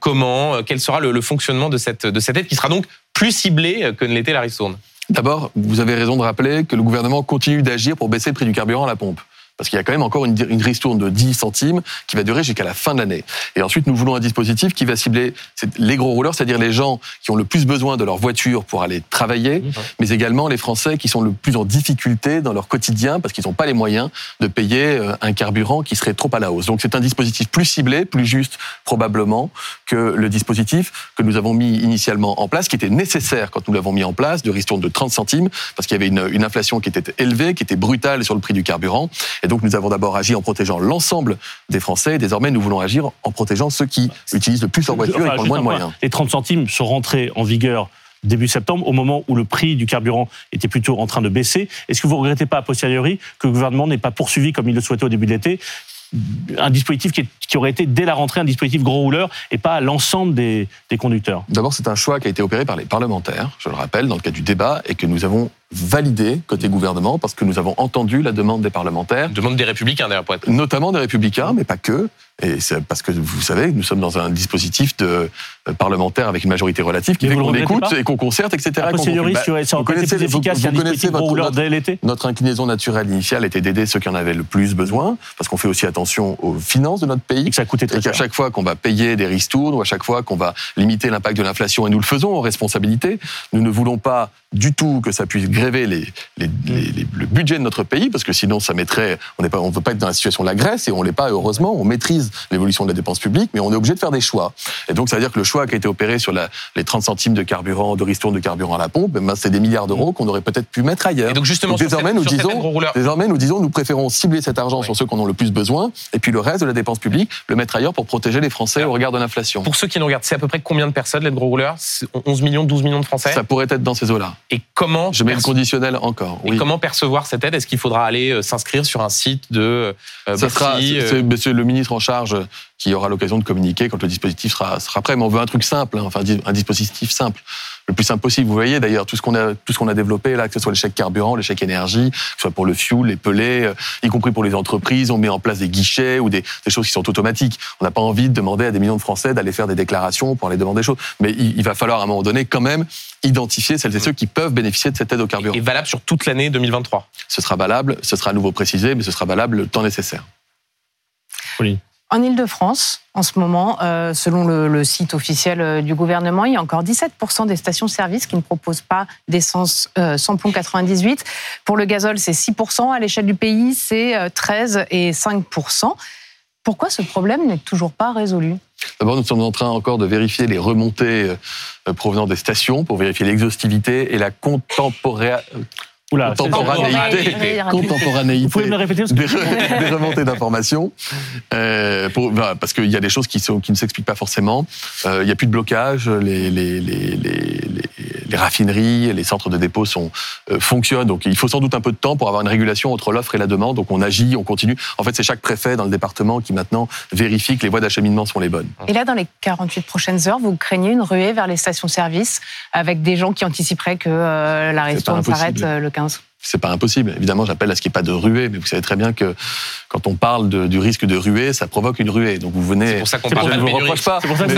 Comment Quel sera le, le fonctionnement de cette, de cette aide qui sera donc plus ciblée que ne l'était la ristourne? D'abord, vous avez raison de rappeler que le gouvernement continue d'agir pour baisser le prix du carburant à la pompe. Parce qu'il y a quand même encore une, une ristourne de 10 centimes qui va durer jusqu'à la fin de l'année. Et ensuite, nous voulons un dispositif qui va cibler les gros rouleurs, c'est-à-dire les gens qui ont le plus besoin de leur voiture pour aller travailler, mais également les Français qui sont le plus en difficulté dans leur quotidien parce qu'ils n'ont pas les moyens de payer euh, un carburant qui serait trop à la hausse. Donc c'est un dispositif plus ciblé, plus juste probablement que le dispositif que nous avons mis initialement en place, qui était nécessaire quand nous l'avons mis en place, de ristourne de 30 centimes, parce qu'il y avait une, une inflation qui était élevée, qui était brutale sur le prix du carburant. Et donc nous avons d'abord agi en protégeant l'ensemble des Français. Et désormais, nous voulons agir en protégeant ceux qui utilisent le plus leur voiture Enfin, et qui ont le moins de moyens. Les 30 centimes sont rentrés en vigueur début septembre, au moment où le prix du carburant était plutôt en train de baisser. Est-ce que vous ne regrettez pas, a posteriori, que le gouvernement n'ait pas poursuivi, comme il le souhaitait au début de l'été, un dispositif qui, est- qui aurait été, dès la rentrée, un dispositif gros rouleur et pas à l'ensemble des, des conducteurs? D'abord, c'est un choix qui a été opéré par les parlementaires, je le rappelle, dans le cadre du débat, et que nous avons validé côté gouvernement, parce que nous avons entendu la demande des parlementaires, Demande des républicains d'ailleurs pour être notamment des républicains, mais pas que. Et c'est parce que vous savez, nous sommes dans un dispositif de euh, parlementaire avec une majorité relative qui Mais fait qu'on écoute et qu'on concerte, etc. Posteriori. Bah, vous été plus connaissez- vous- vous connaissez votre- notre- dès l'été Notre inclinaison naturelle initiale était d'aider ceux qui en avaient le plus besoin, parce qu'on fait aussi attention aux finances de notre pays. et que ça coûtait très Et qu'à chaque fois qu'on va payer des ristournes ou à chaque fois qu'on va limiter l'impact de l'inflation, et nous le faisons en responsabilité, nous ne voulons pas du tout que ça puisse gréver les, les- les- les- le budget de notre pays, parce que sinon ça mettrait, on ne veut pas être dans la situation de la Grèce, et on l'est pas heureusement, on maîtrise l'évolution de la dépense publique, mais on est obligé de faire des choix. Et donc ça veut dire que le choix qui a été opéré sur la- les 30 centimes de carburant, de ristourne de carburant à la pompe, ben, c'est des milliards d'euros qu'on aurait peut-être pu mettre ailleurs. Et donc justement, sur désormais, cette- nous disons, désormais, nous disons, nous préférons cibler cet argent Oui. sur ceux qui en ont le plus besoin, et puis le reste de la dépense publique, le mettre ailleurs pour protéger les Français au regard de l'inflation. Pour ceux qui nous regardent, c'est à peu près combien de personnes, l'aide gros rouleur C'est 11 millions, 12 millions de Français? Ça pourrait être dans ces eaux-là. Et comment, Je mets le perce- conditionnel encore. et comment percevoir cette aide? Est-ce qu'il faudra aller euh, s'inscrire sur un site de euh, Ça sera, Bercy, c'est euh, c'est monsieur le ministre en charge qui aura l'occasion de communiquer quand le dispositif sera, sera prêt. Mais on veut un truc simple, hein, enfin un dispositif simple, le plus simple possible. Vous voyez d'ailleurs tout ce qu'on a, tout ce qu'on a développé là, que ce soit le chèque carburant, le chèque énergie, que ce soit pour le fuel, les pelés, euh, y compris pour les entreprises. On met en place des guichets ou des, des choses qui sont automatiques. On n'a pas envie de demander à des millions de Français d'aller faire des déclarations pour aller demander des choses. Mais il, il va falloir à un moment donné quand même identifier celles et ceux qui peuvent bénéficier de cette aide au carburant. est valable sur toute l'année 2023 Ce sera valable, ce sera à nouveau précisé, mais ce sera valable le temps nécessaire. En Ile-de-France, en ce moment, euh, selon le, site officiel euh, du gouvernement, il y a encore 17% des stations-service qui ne proposent pas d'essence euh, samplon 98. Pour le gazole, c'est 6%. À l'échelle du pays, c'est euh, 13 et 5%. Pourquoi ce problème n'est toujours pas résolu? D'abord, nous sommes en train encore de vérifier les remontées provenant des stations pour vérifier l'exhaustivité et la Oula, contemporanéité, Contemporanéité. contemporanéité Vous pouvez me le répéter parce que- des, re- des remontées d'informations, euh, voilà, parce qu'il y a des choses qui, sont, qui ne s'expliquent pas forcément. Euh, il n'y a plus de blocage, les, les, les, les, les- raffineries, les centres de dépôt sont, euh, fonctionnent. Donc il faut sans doute un peu de temps pour avoir une régulation entre l'offre et la demande. Donc on agit, on continue. En fait, c'est chaque préfet dans le département qui maintenant vérifie que les voies d'acheminement sont les bonnes. Et là, dans les 48 prochaines heures, vous craignez une ruée vers les stations-service avec des gens qui anticiperaient que euh, la impossible. s'arrête euh, le 15 c'est pas impossible. Évidemment, j'appelle à ce qu'il n'y ait pas de ruée, mais vous savez très bien que quand on parle de- du risque de ruée, ça provoque une ruée. Donc vous venez. C'est pour ça qu'on parle de vous reproche pas. C'est pour ça que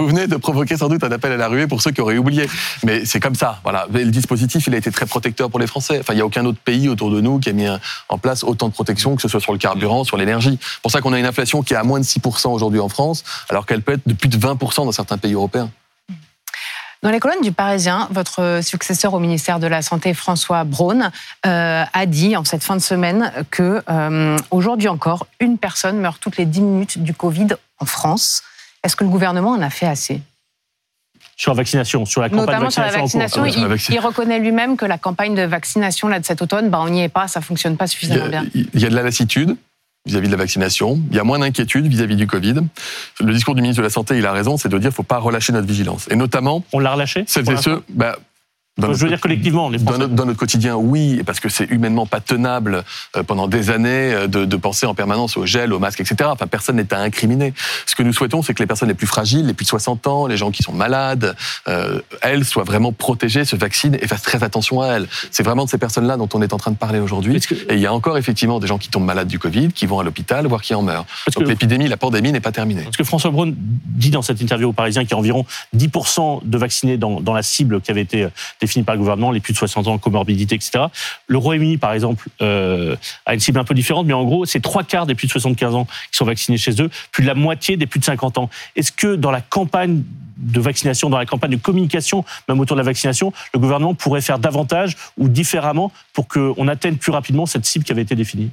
vous venez de- provoquer sans doute un appel à la ruée pour ceux qui auraient oublié. Mais c'est comme ça. Voilà. Le dispositif, il a été très protecteur pour les Français. Enfin, il n'y a aucun autre pays autour de nous qui a mis en place autant de protection, que ce soit sur le carburant, sur l'énergie. C'est pour ça qu'on a une inflation qui est à moins de 6% aujourd'hui en France, alors qu'elle peut être de plus de 20% dans certains pays européens. Dans les colonnes du Parisien, votre successeur au ministère de la Santé, François Braun, euh, a dit en cette fin de semaine que euh, aujourd'hui encore, une personne meurt toutes les 10 minutes du Covid en France. Est-ce que le gouvernement en a fait assez? Sur la vaccination, sur la campagne Notamment de sur la vaccination. en. Ah sur la il, vaccination. il reconnaît lui-même que la campagne de vaccination là, de cet automne, bah, on n'y est pas, ça fonctionne pas suffisamment a, bien. il y a de la lassitude vis-à-vis de la vaccination. Il y a moins d'inquiétude vis-à-vis du Covid. Le discours du ministre de la Santé, il a raison, c'est de dire qu'il ne faut pas relâcher notre vigilance. Et notamment, On l'a relâché celles et ceux, bah, je veux dire collectivement, les dans, notre, dans notre, quotidien, oui, parce que c'est humainement pas tenable euh, pendant des années euh, de, de, penser en permanence au gel, au masque, etc. Enfin, personne n'est à incriminer. Ce que nous souhaitons, c'est que les personnes les plus fragiles, les plus de 60 ans, les gens qui sont malades, euh, elles soient vraiment protégées, se vaccinent et fassent très attention à elles. C'est vraiment de ces personnes-là dont on est en train de parler aujourd'hui. Que... Et il y a encore effectivement des gens qui tombent malades du Covid, qui vont à l'hôpital, voire qui en meurent. Parce Donc l'épidémie, la pandémie n'est pas terminée. Parce que François Braun dit dans cette interview au Parisien qu'il y a environ 10% de vaccinés dans, dans, la cible qui avait été définie par le gouvernement, les plus de 60 ans, comorbidité, etc. Le Royaume-Uni, par exemple, euh, a une cible un peu différente, mais en gros, c'est trois quarts des plus de 75 ans qui sont vaccinés chez eux, plus de la moitié des plus de 50 ans. Est-ce que dans la campagne de vaccination, dans la campagne de communication, même autour de la vaccination, le gouvernement pourrait faire davantage ou différemment pour qu'on atteigne plus rapidement cette cible qui avait été définie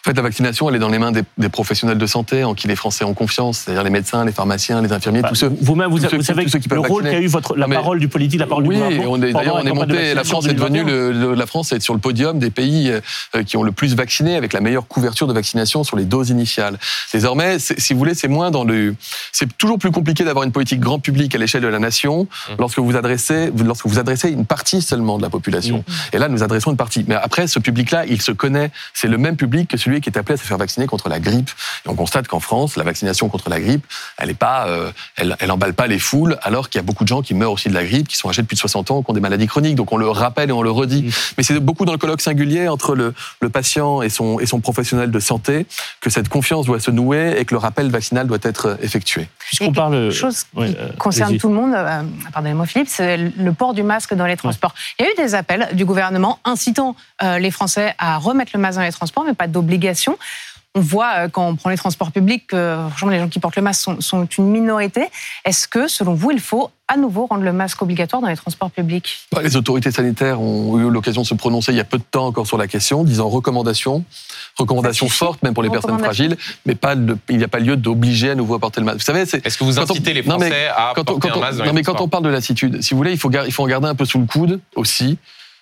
En fait, la vaccination, elle est dans les mains des, des professionnels de santé en qui les Français ont confiance, c'est-à-dire les médecins, les pharmaciens, les infirmiers, bah, tous ceux. Vous-même, vous, vous, savez le rôle qu'a eu votre, la mais, parole du politique, la parole oui, du gouvernement. Oui, d'ailleurs, on est monté, la France est devenue, le, le, la France est sur le podium des pays euh, qui ont le plus vacciné, avec la meilleure couverture de vaccination sur les doses initiales. Désormais, si vous voulez, c'est moins dans le. C'est toujours plus compliqué d'avoir une politique grand public à l'échelle de la nation Mmh. lorsque vous adressez, lorsque vous adressez une partie seulement de la population. Mmh. Et là, nous adressons une partie. Mais après, ce public-là, il se connaît. C'est le même public que celui qui est appelé à se faire vacciner contre la grippe. Et on constate qu'en France, la vaccination contre la grippe, elle est pas, euh, elle, elle emballe pas les foules, alors qu'il y a beaucoup de gens qui meurent aussi de la grippe, qui sont âgés de plus de 60 ans, qui ont des maladies chroniques. Donc on le rappelle et on le redit. Mmh. Mais c'est beaucoup dans le colloque singulier entre le, le patient et son, et son professionnel de santé que cette confiance doit se nouer et que le rappel vaccinal doit être effectué. Puisqu'on parle chose qui euh, concerne tout le monde, euh, pardonnez-moi Philippe, c'est le port du masque dans les transports. Il y a eu des appels du gouvernement incitant euh, les Français à remettre le masque dans les transports, mais pas d'obligation. On voit quand on prend les transports publics que franchement, les gens qui portent le masque sont, sont une minorité. Est-ce que, selon vous, il faut à nouveau rendre le masque obligatoire dans les transports publics? Bah, Les autorités sanitaires ont eu l'occasion de se prononcer il y a peu de temps encore sur la question, disant recommandation, recommandation forte même pour les personnes fragiles, mais pas de, il n'y a pas lieu d'obliger à nouveau à porter le masque. Vous savez, est-ce que vous incitez on, les Français non, à quand porter on, quand un masque dans Non, mais quand on parle de lassitude, si vous voulez, il faut, il faut en garder un peu sous le coude aussi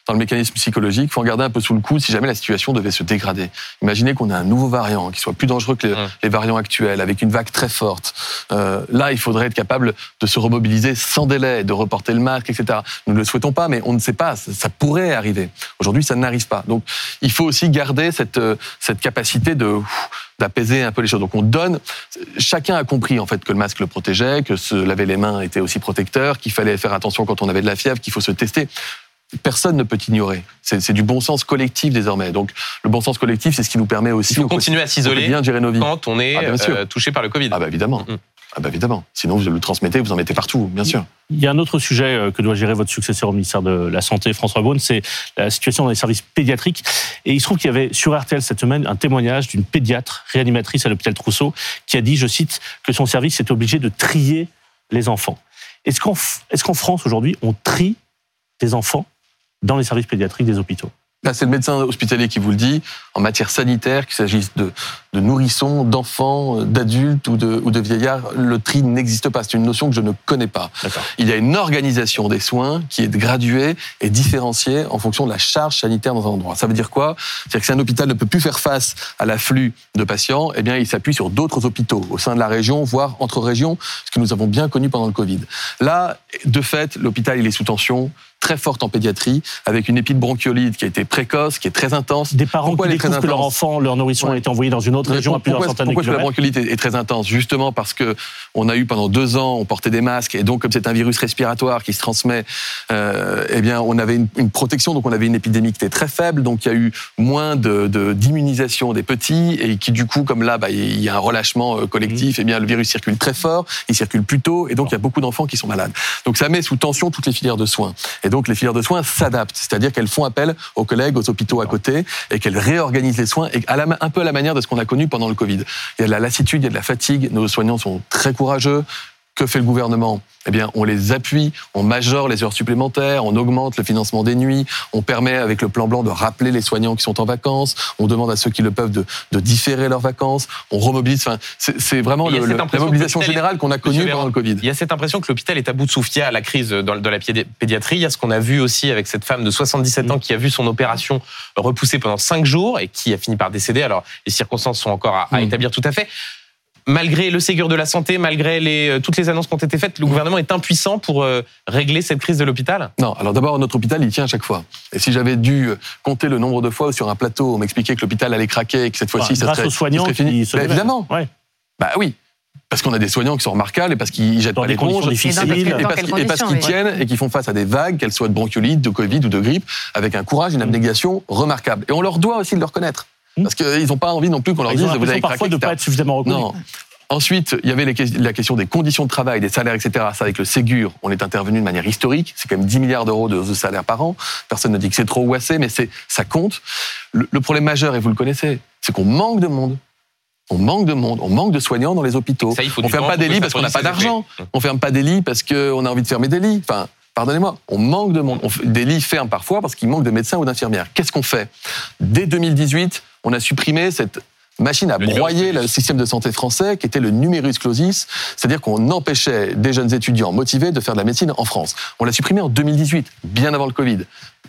dans le mécanisme psychologique, il faut en garder un peu sous le coude si jamais la situation devait se dégrader. Imaginez qu'on a un nouveau variant qui soit plus dangereux que les, mmh. les variants actuels, avec une vague très forte. Euh, là, il faudrait être capable de se remobiliser sans délai, de reporter le masque, etc. Nous ne le souhaitons pas, mais on ne sait pas, ça, ça pourrait arriver. Aujourd'hui, ça n'arrive pas. Donc, il faut aussi garder cette, cette capacité de d'apaiser un peu les choses. Donc on donne. Chacun a compris en fait que le masque le protégeait, que se laver les mains était aussi protecteur, qu'il fallait faire attention quand on avait de la fièvre, qu'il faut se tester personne ne peut ignorer. C'est du bon sens collectif désormais. Donc le bon sens collectif, c'est ce qui nous permet aussi. Il faut continuer à s'isoler quand on est ah, euh, touché par le Covid. Ah bah évidemment. Mm. Ah bah évidemment. Sinon vous le transmettez, vous en mettez partout, bien sûr. Il y a un autre sujet euh, que doit gérer votre successeur au ministère de la Santé, François Beaune, c'est la situation dans les services pédiatriques. Et il se trouve qu'il y avait sur RTL cette semaine un témoignage d'une pédiatre réanimatrice à l'hôpital Trousseau qui a dit, je cite, que son service est obligé de trier les enfants. Est-ce qu'en est qu'en France aujourd'hui on trie des enfants dans les services pédiatriques des hôpitaux. Là, c'est le médecin hospitalier qui vous le dit. En matière sanitaire, qu'il s'agisse de, de, nourrissons, d'enfants, d'adultes ou de, ou de vieillards, le tri n'existe pas. C'est une notion que je ne connais pas. Il y a une organisation des soins qui est graduée et différenciée en fonction de la charge sanitaire dans un endroit. Ça veut dire quoi? C'est-à-dire que si un hôpital ne peut plus faire face à l'afflux de patients, eh bien, il s'appuie sur d'autres hôpitaux au sein de la région, voire entre régions, ce que nous avons bien connu pendant le Covid. Là, de fait, l'hôpital, il est sous tension très forte en pédiatrie, avec une épide bronchiolite qui a été précoce, qui est très intense. Des parents pourquoi qui découvrent que leur enfant, leur nourrisson ouais. a été envoyé dans une autre région à plusieurs centaines de kilomètres. Pourquoi la bronchiolite est, est, très intense Justement parce que on a eu pendant deux ans, on portait des masques, et donc comme c'est un virus respiratoire qui se transmet, euh, eh bien on avait une, une, protection, donc on avait une épidémie qui était très faible, donc il y a eu moins de d'immunisation des petits, et qui du coup, comme là, bah, il y a un relâchement euh, collectif, mmh. eh bien le virus circule très fort, il circule plus tôt, et donc il y a beaucoup d'enfants qui sont malades. Donc ça met sous tension toutes les filières de soins. Et donc les filières de soins s'adaptent, c'est-à-dire qu'elles font appel aux collègues, aux hôpitaux à côté, et qu'elles réorganisent les soins, à un peu à la manière de ce qu'on a connu pendant le Covid. Il y a de la lassitude, il y a de la fatigue, nos soignants sont très courageux. Que fait le gouvernement? Eh bien, on les appuie, on majore les heures supplémentaires, on augmente le financement des nuits, on permet avec le plan blanc de rappeler les soignants qui sont en vacances, on demande à ceux qui le peuvent de, de différer leurs vacances, on remobilise. Enfin, c'est vraiment le, le, la mobilisation générale qu'on a connue pendant le Covid. Il y a cette impression que l'hôpital est à bout de souffle. Il y a la crise dans, dans la pédiatrie. Il y a ce qu'on a vu aussi avec cette femme de 77 ans qui a vu son opération repoussée pendant 5 jours et qui a fini par décéder. Alors, les circonstances sont encore à, à établir tout à fait malgré le Ségur de la santé, malgré les, euh, toutes les annonces qui ont été faites, le gouvernement est impuissant pour euh, régler cette crise de l'hôpital Non, alors d'abord, notre hôpital, il tient à chaque fois. Et si j'avais dû compter le nombre de fois où sur un plateau, on m'expliquait que l'hôpital allait craquer et que cette fois-ci, Bah, ça serait, aux soignants ça serait fini, se Bah, évidemment. Ouais. Bah oui. Parce qu'on a des soignants qui sont remarquables et parce qu'ils jettent Dans pas des l'éponge. conditions Et difficiles. parce- et parce qu'ils- et parce conditions, qu'ils oui. tiennent et qu'ils font face à des vagues, qu'elles soient de bronchiolite, de Covid ou de grippe, avec un courage, une abnégation remarquable. Et on leur doit aussi de le reconnaître. Mmh. Parce qu'ils n'ont pas envie non plus qu'on leur dise vous avez parfois craqué, de ne pas être suffisamment reconnus. Non. Ensuite, il y avait la question des conditions de travail, des salaires, etc. Ça, avec le Ségur, on est intervenu de manière historique. C'est quand même 10 milliards d'euros de, de salaire par an. Personne ne dit que c'est trop ou assez, mais c'est, ça compte. Le, le problème majeur, et vous le connaissez, c'est qu'on manque de monde. On manque de monde, on manque de soignants dans les hôpitaux. Ça, il faut on ferme pas des lits parce qu'on n'a pas d'argent. On ferme pas des lits parce qu'on a envie de fermer des lits. Enfin, pardonnez-moi, on manque de monde. On des lits ferment parfois parce qu'il manque de médecins ou d'infirmières. Qu'est-ce qu'on fait? Dès 2018, on a supprimé cette machine à Le broyer le système de santé français qui était le numerus clausus, c'est-à-dire qu'on empêchait des jeunes étudiants motivés de faire de la médecine en France. On l'a supprimé en 2018, bien avant le Covid.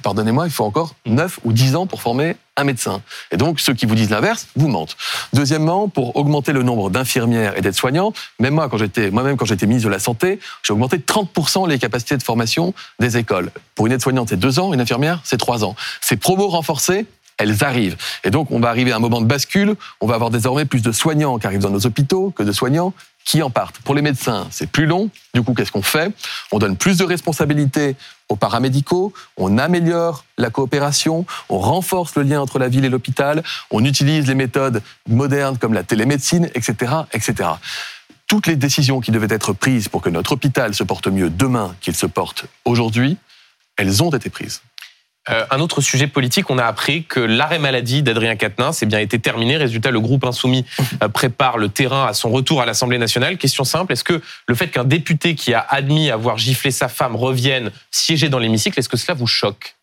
Pardonnez-moi, il faut encore 9 ou 10 ans pour former un médecin. Et donc, ceux qui vous disent l'inverse, vous mentent. Deuxièmement, pour augmenter le nombre d'infirmières et d'aides-soignants, même moi, quand j'étais, moi-même, quand j'étais ministre de la Santé, j'ai augmenté de 30% les capacités de formation des écoles. Pour une aide-soignante, c'est 2 ans, une infirmière, c'est 3 ans. Ces promos renforcés, elles arrivent. Et donc, on va arriver à un moment de bascule. On va avoir désormais plus de soignants qui arrivent dans nos hôpitaux que de soignants qui en partent. Pour les médecins, c'est plus long. Du coup, qu'est-ce qu'on fait? On donne plus de responsabilités aux paramédicaux, on améliore la coopération, on renforce le lien entre la ville et l'hôpital, on utilise les méthodes modernes comme la télémédecine, etc., etc. Toutes les décisions qui devaient être prises pour que notre hôpital se porte mieux demain qu'il se porte aujourd'hui, elles ont été prises. Euh, un autre sujet politique, on a appris que l'arrêt maladie d'Adrien Quatennens eh bien, était terminé. Résultat, le groupe Insoumis euh, prépare le terrain à son retour à l'Assemblée nationale. Question simple, est-ce que le fait qu'un député qui a admis avoir giflé sa femme revienne siéger dans l'hémicycle, est-ce que cela vous choque?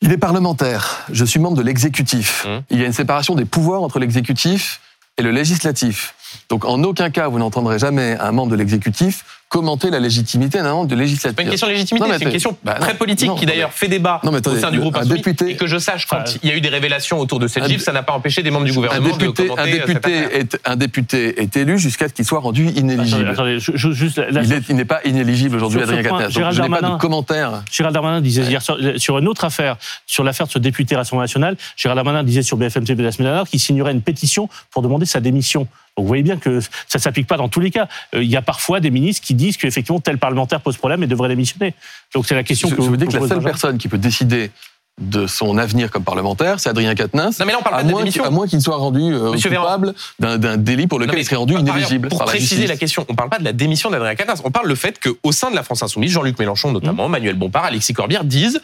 Il est parlementaire. Je suis membre de l'exécutif. Mmh. Il y a une séparation des pouvoirs entre l'exécutif et le législatif. Donc, en aucun cas, vous n'entendrez jamais un membre de l'exécutif commenter la légitimité d'un membre de législatif. C'est pas une question de légitimité, c'est une question Bah, très politique non, qui d'ailleurs fait débat Non, attendez, au sein du groupe un Insoumis. député- et que je sache, quand il y a eu des révélations autour de cette un- gifle, ça n'a pas empêché des membres du Un gouvernement député, de un, commenter euh, cette député est, un député est élu jusqu'à ce qu'il soit rendu inéligible. Attendez, attendez, je- je- juste la- Il est- il n'est pas inéligible aujourd'hui, Adrien point, Quatennens. Je n'ai pas Darmanin- de commentaire. Gérald Darmanin disait hier sur, sur une autre affaire, sur l'affaire de ce député Rassemblement National, Gérald Darmanin disait sur BFM TV la semaine dernière qu'il signerait une pétition pour demander sa démission. Donc vous voyez bien que ça ne s'applique pas dans tous les cas. Euh, Il y a parfois des ministres qui disent qu'effectivement tel parlementaire pose problème et devrait démissionner. Donc c'est la question Je, que je vous dis que la seule personne qui peut décider de son avenir comme parlementaire, c'est Adrien Quatennens. Non, mais là, on parle à pas de moins, démission. à moins qu'il ne soit rendu euh, coupable d'un délit pour lequel il serait rendu par ailleurs, inéligible Pour par préciser la question, on ne parle pas de la démission d'Adrien Quatennens. On parle le fait qu'au sein de la France Insoumise, Jean-Luc Mélenchon notamment, Manuel Bompard, Alexis Corbière disent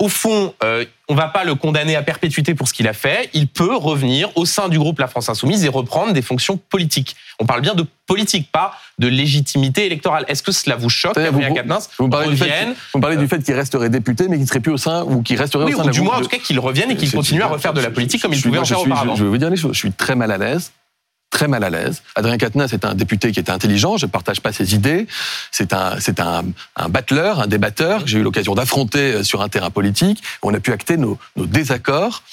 au fond, euh, on va pas le condamner à perpétuité pour ce qu'il a fait. Il peut revenir au sein du groupe La France Insoumise et reprendre des fonctions politiques. On parle bien de politique, pas de légitimité électorale. Est-ce que cela vous choque, Adrien vous- Quatennens Vous me parlez du fait, revienne vous parlez du fait qu'il resterait député, mais qu'il ne serait plus au sein, ou qu'il resterait Oui, au sein ou de du moins, en tout cas, qu'il revienne et qu'il continue à refaire de la je- politique je- comme il je- pouvait en je faire auparavant. Je vais vous dire les choses. Je suis très mal à l'aise. Très mal à l'aise. Adrien Quatennens est un député qui était intelligent. Je ne partage pas ses idées. C'est un, c'est un, un battleur, un débatteur que j'ai eu l'occasion d'affronter euh, sur un terrain politique. On a pu acter nos, nos désaccords.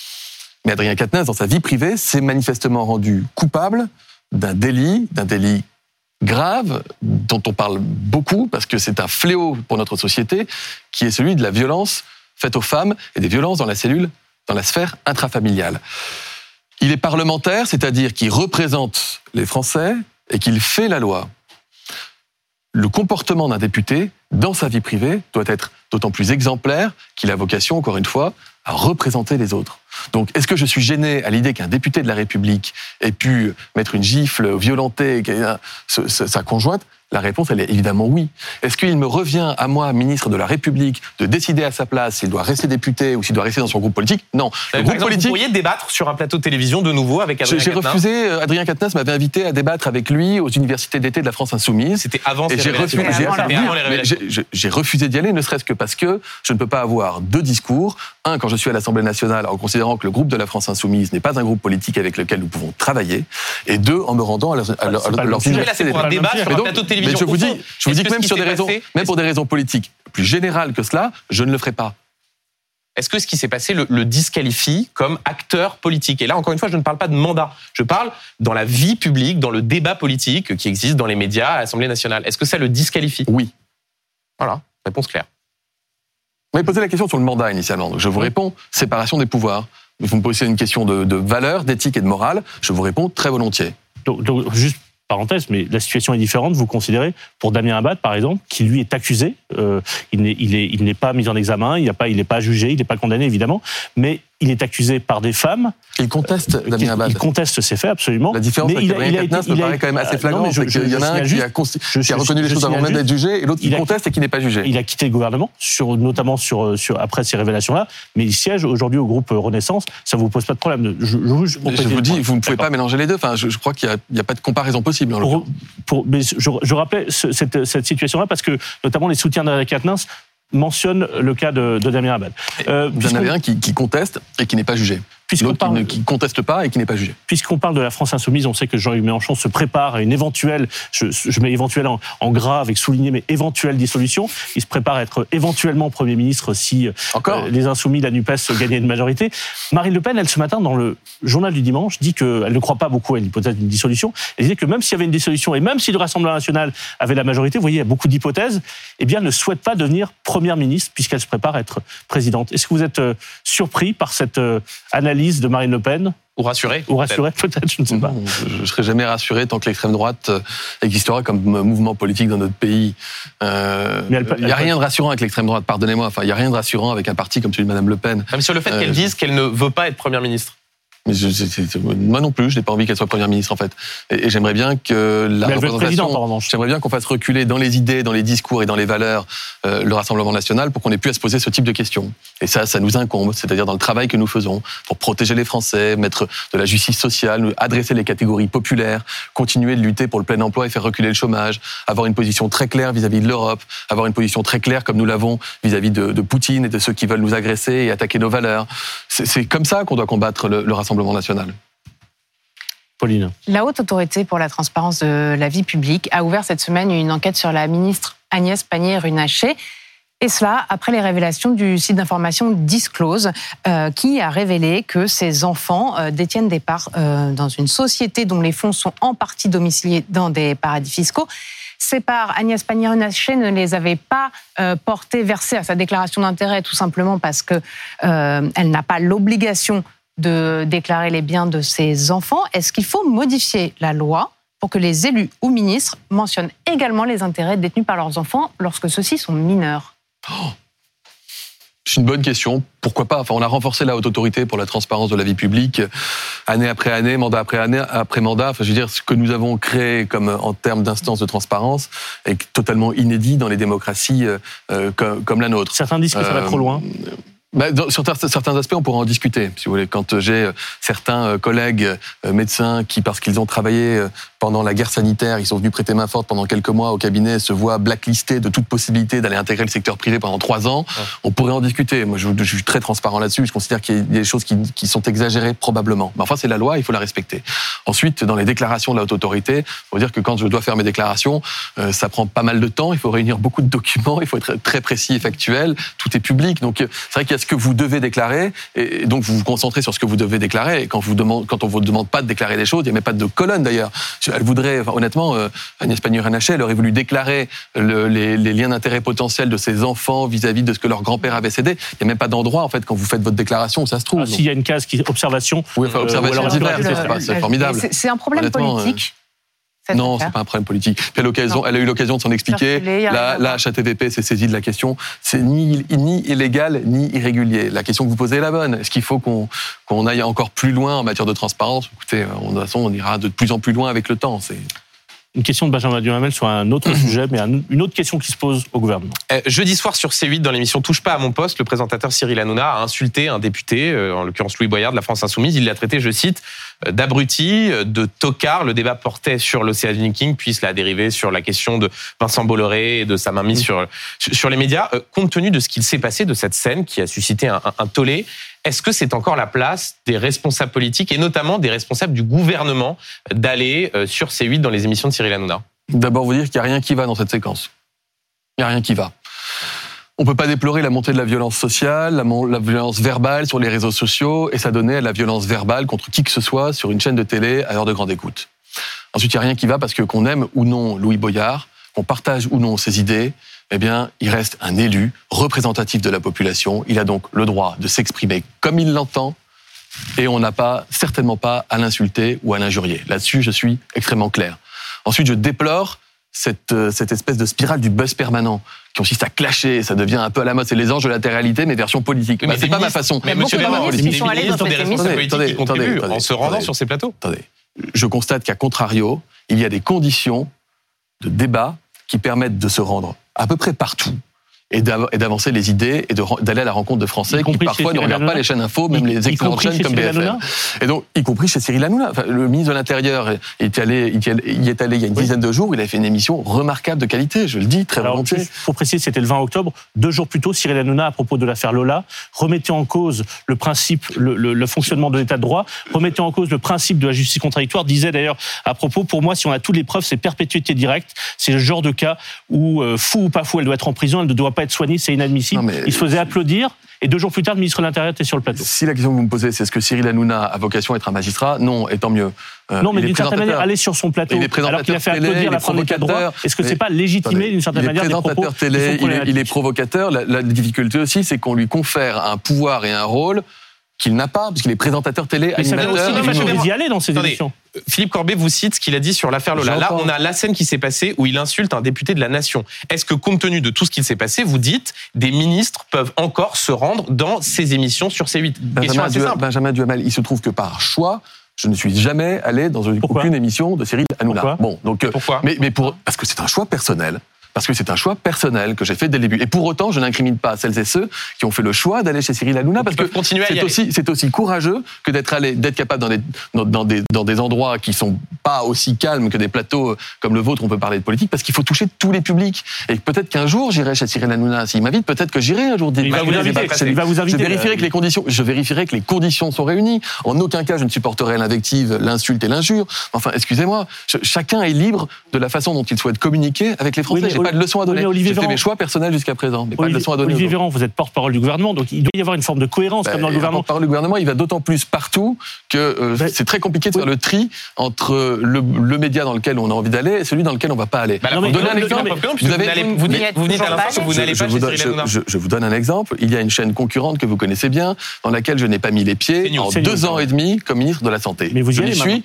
Mais Adrien Quatennens, dans sa vie privée, s'est manifestement rendu coupable d'un délit, d'un délit grave dont on parle beaucoup parce que c'est un fléau pour notre société, qui est celui de la violence faite aux femmes et des violences dans la cellule, dans la sphère intrafamiliale. Il est parlementaire, c'est-à-dire qu'il représente les Français et qu'il fait la loi. Le comportement d'un député dans sa vie privée doit être d'autant plus exemplaire qu'il a vocation, encore une fois, à représenter les autres. Donc, est-ce que je suis gêné à l'idée qu'un député de la République ait pu mettre une gifle, violenter sa- conjointe? La réponse, elle est évidemment oui. Est-ce qu'il me revient à moi, ministre de la République, de décider à sa place s'il doit rester député ou s'il doit rester dans son groupe politique? Non. Le groupe exemple, politique, vous pourriez débattre sur un plateau de télévision de nouveau avec Adrien j'ai refusé. euh, Adrien Quatennens m'avait invité à débattre avec lui aux universités d'été de la France Insoumise. C'était avant Et ces j'ai révélations. refusé, avant les révélations. J'ai- refusé d'y aller, ne serait-ce que parce que je ne peux pas avoir deux discours. Un, quand je suis à l'Assemblée nationale, en considérant que le groupe de la France Insoumise n'est pas un groupe politique avec lequel nous pouvons travailler. Et deux, en me rendant à, leurs- à leur- sujet. Mais là, c'est pour un débat sur Mais un plateau de mais télévision. je vous Au dis, fond, je vous dis que même sur des raisons, pour des raisons politiques plus générales que cela, je ne le ferai pas. est-ce que ce qui s'est passé le, le, disqualifie comme acteur politique? Et là, encore une fois, je ne parle pas de mandat. Je parle dans la vie publique, dans le débat politique qui existe dans les médias, à l'Assemblée nationale. Est-ce que ça le disqualifie? Oui. Voilà, réponse claire. Vous m'avez posé la question sur le mandat initialement. Donc je vous réponds séparation des pouvoirs. Vous me posez une question de, de valeur, d'éthique et de morale. Je vous réponds très volontiers. Donc, donc, juste parenthèse, mais la situation est différente. Vous considérez, pour Damien Abad, par exemple, qui lui est accusé, euh, il n'est il est, il n'est pas mis en examen, il n'est pas, il n'est pas jugé, il n'est pas condamné évidemment, mais il est accusé par des femmes. Il conteste Damien Abad. Il conteste ces faits, absolument. La différence mais avec Quatennens me il a- paraît quand même assez euh, flagrant. c'est qu'il y en a un qui a, juste- consti- je- qui a je- reconnu les je choses avant même d'être jugé, et l'autre qui conteste et qui n'est pas jugé. Il a quitté le gouvernement, sur, notamment sur, sur, après ces révélations-là, mais il siège aujourd'hui au groupe Renaissance. Ça vous pose pas de problème. Je, vous- dis, vous ne pouvez pas mélanger les deux. Enfin, je, crois qu'il n'y a, pas de comparaison possible. en pour, l'occurrence. pour- mais je, rappelais ce- cette, cette situation-là parce que notamment les soutiens d'Adrien Quatennens mentionnent le cas de, de Damien Abad. Euh, Vous en puisqu'on- avez un qui, qui conteste et qui n'est pas jugé. Puisqu'on L'autre qui parle- ne qui conteste pas et qui n'est pas jugé. Puisqu'on parle de la France insoumise, on sait que Jean-Luc Mélenchon se prépare à une éventuelle, je, je mets éventuelle en, en gras avec souligné, mais éventuelle dissolution. Il se prépare à être éventuellement Premier ministre si euh, les insoumis, la NUPES, gagnaient une majorité. Marine Le Pen, elle, ce matin, dans le journal du dimanche, dit qu'elle ne croit pas beaucoup à l'hypothèse d'une dissolution. Elle disait que même s'il y avait une dissolution et même si le Rassemblement national avait la majorité, vous voyez, il y a beaucoup d'hypothèses, eh bien, elle ne souhaite pas devenir Première ministre puisqu'elle se prépare à être présidente. Est-ce que vous êtes euh, surpris par cette euh, analyse de Marine Le Pen Ou rassuré ou rassuré peut-être, je ne sais pas. Non, Je ne serai jamais rassuré tant que l'extrême droite euh, existera comme mouvement politique dans notre pays. Euh, il n'y a rien de rassurant avec l'extrême droite, pardonnez-moi. Enfin, il n'y a rien de rassurant avec un parti comme celui de Madame Le Pen. Même sur le fait Euh, qu'elle dise qu'elle ne veut pas être première ministre. Mais je- moi non plus, je n'ai pas envie qu'elle soit première ministre en fait. Et, et j'aimerais bien que la représentation, j'aimerais bien qu'on fasse reculer dans les idées, dans les discours et dans les valeurs euh, le Rassemblement national pour qu'on ait pu à se poser ce type de questions. Et ça, ça nous incombe, c'est-à-dire dans le travail que nous faisons pour protéger les Français, mettre de la justice sociale, adresser les catégories populaires, continuer de lutter pour le plein emploi et faire reculer le chômage, avoir une position très claire vis-à-vis de l'Europe, avoir une position très claire comme nous l'avons vis-à-vis de, de Poutine et de ceux qui veulent nous agresser et attaquer nos valeurs. C'est c'est comme ça qu'on doit combattre le- le Rassemblement national. Pauline. La Haute Autorité pour la transparence de la vie publique a ouvert cette semaine une enquête sur la ministre Agnès Pannier-Runacher. Et cela après les révélations du site d'information Disclose, euh, qui a révélé que ses enfants euh, détiennent des parts euh, dans une société dont les fonds sont en partie domiciliés dans des paradis fiscaux. Ces parts, Agnès Pannier-Runacher ne les avait pas euh, portées, versées à sa déclaration d'intérêt, tout simplement parce que euh, elle n'a pas l'obligation de déclarer les biens de ses enfants. Est-ce qu'il faut modifier la loi pour que les élus ou ministres mentionnent également les intérêts détenus par leurs enfants lorsque ceux-ci sont mineurs? C'est une bonne question. Pourquoi pas? Enfin, on a renforcé la haute autorité pour la transparence de la vie publique, année après année, mandat après année, après mandat. Enfin, je veux dire, ce que nous avons créé comme en termes d'instance de transparence est totalement inédit dans les démocraties euh, euh, comme, comme la nôtre. Certains disent que ça va Euh, trop loin. Bah, dans- sur certains aspects, on pourra en discuter, si vous voulez. Quand j'ai euh, certains euh, collègues euh, médecins qui, parce qu'ils ont travaillé euh, pendant la guerre sanitaire, ils sont venus prêter main forte pendant quelques mois au cabinet, se voient blacklistés de toute possibilité d'aller intégrer le secteur privé pendant trois ans, on pourrait en discuter. Moi, je, je suis très transparent là-dessus. Je considère qu'il y a des choses qui, qui sont exagérées probablement. Mais enfin, c'est la loi, il faut la respecter. Ensuite, dans les déclarations de la haute autorité, il faut dire que quand je dois faire mes déclarations, euh, ça prend pas mal de temps. Il faut réunir beaucoup de documents. Il faut être très précis et factuel. Tout est public. Donc, euh, c'est vrai qu'il ce que vous devez déclarer, et donc vous vous concentrez sur ce que vous devez déclarer. Et quand, vous demande, quand on vous demande pas de déclarer des choses, il n'y a même pas de colonne d'ailleurs. Elle voudrait, enfin, honnêtement, euh, Agnès Pannier-Runacher, elle aurait voulu déclarer le- les, les liens d'intérêt potentiels de ses enfants vis-à-vis de ce que leur grand-père avait cédé. Il n'y a même pas d'endroit en fait quand vous faites votre déclaration où ça se trouve. Ah, S'il y a une case qui observation, Oui, enfin, euh, observation ou alors diverse, le- c'est formidable. C'est- un problème politique. Non, c'est pas un problème politique. Elle, a l'occasion- Non. elle a eu l'occasion de s'en expliquer. La, la. HATVP s'est saisie de la question. C'est ni, ni illégal ni irrégulier. La question que vous posez est la bonne. Est-ce qu'il faut qu'on qu'on aille encore plus loin en matière de transparence? Écoutez, euh, de toute façon, on ira de plus en plus loin avec le temps. C'est une question de Benjamin Duhamel sur un autre sujet, mais un- une autre question qui se pose au gouvernement. Euh, Jeudi soir sur C8, dans l'émission Touche pas à mon poste, le présentateur Cyril Hanouna a insulté un député, euh, en l'occurrence Louis Boyard de la France Insoumise. Il l'a traité, je cite, euh, d'abruti, de tocard. Le débat portait sur l'Ocean King, puis cela a dérivé sur la question de Vincent Bolloré et de sa mainmise sur, sur les médias. Euh, Compte tenu de ce qu'il s'est passé, de cette scène qui a suscité un, un- un tollé, est-ce que c'est encore la place des responsables politiques et notamment des responsables du gouvernement d'aller euh, sur C8 dans les émissions de Cyril Hanouna? D'abord vous dire qu'il n'y a rien qui va dans cette séquence. Il n'y a rien qui va. On peut pas déplorer la montée de la violence sociale, la, violence verbale sur les réseaux sociaux et ça donnait à la violence verbale contre qui que ce soit sur une chaîne de télé à l'heure de grande écoute. Ensuite, il n'y a rien qui va parce que qu'on aime ou non Louis Boyard, qu'on partage ou non ses idées, eh bien, il reste un élu représentatif de la population. Il a donc le droit de s'exprimer comme il l'entend et on n'a pas, certainement pas, à l'insulter ou à l'injurier. Là-dessus, je suis extrêmement clair. Ensuite, je déplore cette, euh, cette espèce de spirale du buzz permanent qui consiste à clasher, ça devient un peu à la mode. C'est les anges de la latéralité, mais version politique. mais c'est pas ma façon. Mais monsieur Bernard, les ministres des responsabilités politiques qui contribuent en se rendant sur ces plateaux. Attendez, je constate qu'à contrario, il y a des conditions de débat qui permettent de se rendre à peu près partout et d'avancer les idées et d'aller à la rencontre de Français qui parfois ne regardent pas les chaînes info, même les excellentes chaînes comme BFM. Et donc, y compris chez Cyril Hanouna. Enfin, le ministre de l'Intérieur est allé, y est allé il y a une dizaine de jours. Il a fait une émission remarquable de qualité. Je le dis très volontiers. Pour préciser, c'était le 20 octobre. Deux jours plus tôt, Cyril Hanouna, à propos de l'affaire Lola, remettait en cause le principe, le, le fonctionnement de l'État de droit, remettait en cause le principe de la justice contradictoire. Disait d'ailleurs à propos, pour moi, si on a toutes les preuves, c'est perpétuité directe. C'est le genre de cas où euh, fou ou pas fou, elle doit être en prison, elle ne doit pas être soigné, c'est inadmissible. il se faisait applaudir. Et deux jours plus tard, le ministre de l'Intérieur était sur le plateau. Si la question que vous me posez, c'est est-ce que Cyril Hanouna a vocation à être un magistrat Non, et tant mieux. Euh, non, mais d'une certaine manière, aller sur son plateau, alors qu'il a fait applaudir la fin de droit, est-ce que c'est pas légitimé d'une certaine manière des propos télé, il est, il est, provocateur. La, la difficulté aussi, c'est qu'on lui confère un pouvoir et un rôle qu'il n'a pas, puisqu'il est présentateur télé, mais animateur. Mais ça aussi y aller dans ces émissions. Philippe Corbet vous cite ce qu'il a dit sur l'affaire Lola. Là, on a la scène qui s'est passée où il insulte un député de la nation. Est-ce que, compte tenu de tout ce qui s'est passé, vous dites des ministres peuvent encore se rendre dans ces émissions sur C8 Benjamin, Benjamin Duhamel, il se trouve que par choix, je ne suis jamais allé dans aucune émission de Cyril Hanouna. bon, donc, euh, Pourquoi? mais, mais pour, parce que c'est un choix personnel parce que c'est un choix personnel que j'ai fait dès le début. Et pour autant, je n'incrimine pas celles et ceux qui ont fait le choix d'aller chez Cyril Hanouna, parce que c'est aussi, c'est aussi courageux que d'être allé, d'être capable dans des, dans, des, dans des endroits qui sont pas aussi calmes que des plateaux euh, comme le vôtre, on peut parler de politique, parce qu'il faut toucher tous les publics. Et peut-être qu'un jour, j'irai chez Cyril Hanouna s'il m'invite, peut-être que j'irai un jour. Il va, vous inviter, il va vous inviter. Je vérifierai que les conditions, je vérifierai que les conditions sont réunies. En aucun cas, je ne supporterai l'invective, l'insulte et l'injure. Enfin, excusez-moi, chacun est libre de la façon dont il souhaite communiquer avec les Français. Pas de leçon à donner. Olivier Véran. mes choix personnels jusqu'à présent, mais Olivier, pas de à donner. Olivier Véran, vous êtes porte-parole du gouvernement, donc il doit y avoir une forme de cohérence ben, comme dans le gouvernement. Porte-parole du gouvernement, il va d'autant plus partout que euh, ben, c'est très compliqué de faire le tri entre le, le, média dans lequel on a envie d'aller et celui dans lequel on ne va pas aller. Bah, vous un exemple. Vous, avez, vous, vous, venez à l'instant que vous n'allez pas je, je, vous donne un exemple. Il y a une chaîne concurrente que vous connaissez bien, dans laquelle je n'ai pas mis les pieds en deux ans et demi comme ministre de la Santé. Mais vous y suis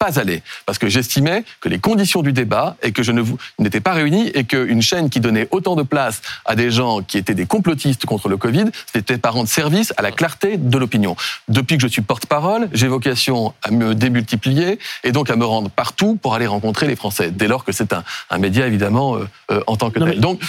pas aller parce que j'estimais que les conditions du débat et que je ne n'étais pas réunis et qu'une chaîne qui donnait autant de place à des gens qui étaient des complotistes contre le Covid, c'était pas rendre service à la clarté de l'opinion. Depuis que je suis porte-parole, j'ai vocation à me démultiplier et donc à me rendre partout pour aller rencontrer les Français. Dès lors que c'est un, un média évidemment euh, euh, en tant que tel. Donc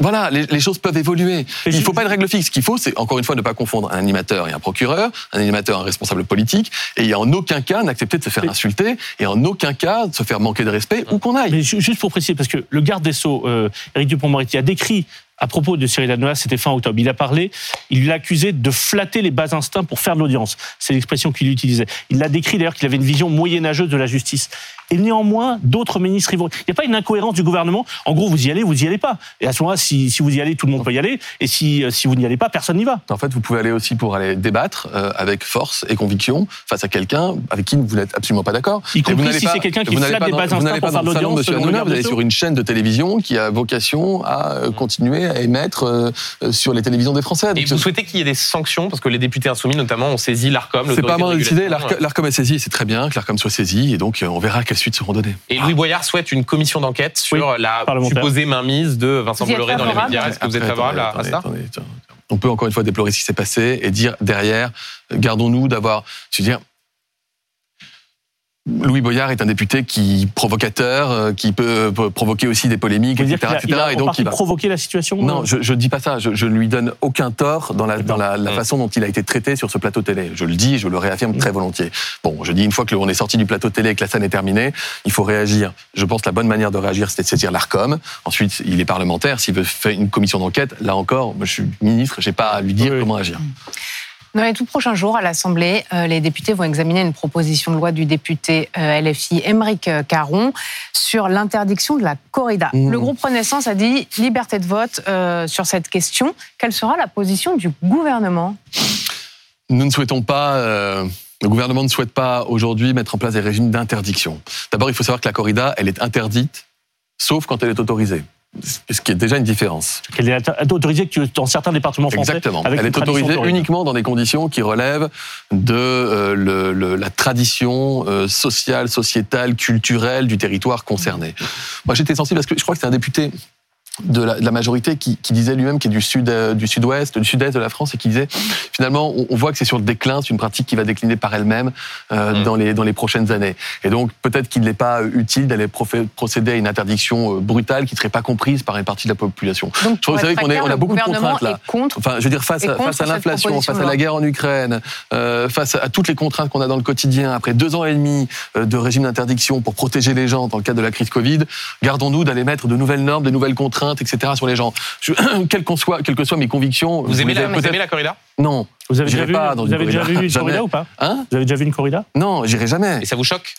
voilà, les, choses peuvent évoluer. il ne faut pas une règle fixe. Ce qu'il faut, c'est encore une fois ne pas confondre un animateur et un procureur, un animateur et un responsable politique, et il y a en aucun cas n'accepter de se faire insulter, et en aucun cas de se faire manquer de respect où qu'on aille. Mais juste pour préciser, parce que le garde des Sceaux, euh, Éric Dupond-Moretti, a décrit à propos de Cyril Hanouna, c'était fin octobre. Il a parlé, il l'a accusé de flatter les bas instincts pour faire de l'audience. C'est l'expression qu'il utilisait. Il l'a décrit d'ailleurs qu'il avait une vision moyenâgeuse de la justice. Et néanmoins, d'autres ministres y vont. Il n'y a pas une incohérence du gouvernement. En gros, vous y allez, vous y allez pas. Et à ce moment-là, si, si vous y allez, tout le monde peut y aller. Et si, euh, si vous n'y allez pas, personne n'y va. En fait, vous pouvez aller aussi pour aller débattre euh, avec force et conviction face à quelqu'un avec qui vous n'êtes absolument pas d'accord. Y compris si c'est quelqu'un qui flatte des bas instincts pour faire de l'audience. Vous allez sur une chaîne de télévision qui a vocation à euh, à émettre euh, sur les télévisions des Français. et vous souhaitez qu'il y ait des sanctions parce que les députés insoumis notamment ont saisi l'Arcom. C'est pas à moi de décider. L'Arcom est saisi, c'est très bien que l'Arcom soit saisi et donc euh, on verra quelles suites seront données. Et Louis Boyard souhaite une commission d'enquête sur la supposée mainmise de Vincent Bolloré dans les médias. Est-ce que vous êtes favorable à, ça On peut encore une fois déplorer ce qui s'est passé et dire derrière, gardons-nous d'avoir, je veux dire, Louis Boyard est un député qui provocateur, euh, qui peut provoquer aussi des polémiques, etc., et donc il va provoquer la situation. Non, je ne dis pas ça. Je, ne lui donne aucun tort dans la, dans la, façon dont il a été traité sur ce plateau télé. Je le dis, je le réaffirme très volontiers. Bon, je dis une fois que l'on est sorti du plateau télé et que la scène est terminée, il faut réagir. Je pense que la bonne manière de réagir, c'était de saisir l'Arcom. Ensuite, il est parlementaire. S'il veut faire une commission d'enquête, là encore, moi, je suis ministre, j'ai pas à lui dire comment agir. Dans les tout prochains jours, à l'Assemblée, euh, les députés vont examiner une proposition de loi du député euh, LFI Émeric Caron sur l'interdiction de la corrida. Mmh. Le groupe Renaissance a dit liberté de vote euh, sur cette question. Quelle sera la position du gouvernement? Nous ne souhaitons pas. euh, le gouvernement ne souhaite pas aujourd'hui mettre en place des régimes d'interdiction. D'abord, il faut savoir que la corrida, elle est interdite, sauf quand elle est autorisée. Ce qui est déjà une différence. qu'elle est autorisée dans certains départements français. Exactement. avec Elle est autorisée uniquement dans des conditions qui relèvent de euh, le- le- la tradition euh, sociale, sociétale, culturelle du territoire concerné. Moi, j'étais sensible parce que je crois que c'est un député de la, de la majorité qui, qui disait lui-même qui est du sud, euh, du sud-ouest, du sud-est de la France et qui disait finalement on, on voit que c'est sur le déclin, c'est une pratique qui va décliner par elle-même euh, Mm. dans les dans les prochaines années. Et donc peut-être qu'il n'est pas euh, utile d'aller procéder à une interdiction brutale qui ne serait pas comprise par une partie de la population. Donc, Je trouve, qu'on on a beaucoup de contraintes, là. est contre. Enfin, je veux dire, face, à, face à l'inflation, face à la guerre en Ukraine, euh, face à toutes les contraintes qu'on a dans le quotidien, après deux ans et demi de régime d'interdiction pour protéger les gens dans le cadre de la crise Covid, gardons-nous d'aller mettre de nouvelles normes, de nouvelles contraintes, etc. sur les gens. Je, quelles, qu'on soit, quelles que soient mes convictions, Vous aimez, la, ai vous peut-être- aimez la corrida? Non, Vous avez déjà vu, pas dans vous une avez déjà corrida. vu une Jamais. corrida ou pas? Hein? Vous avez déjà vu une corrida? Non, j'irai jamais. Et ça vous choque?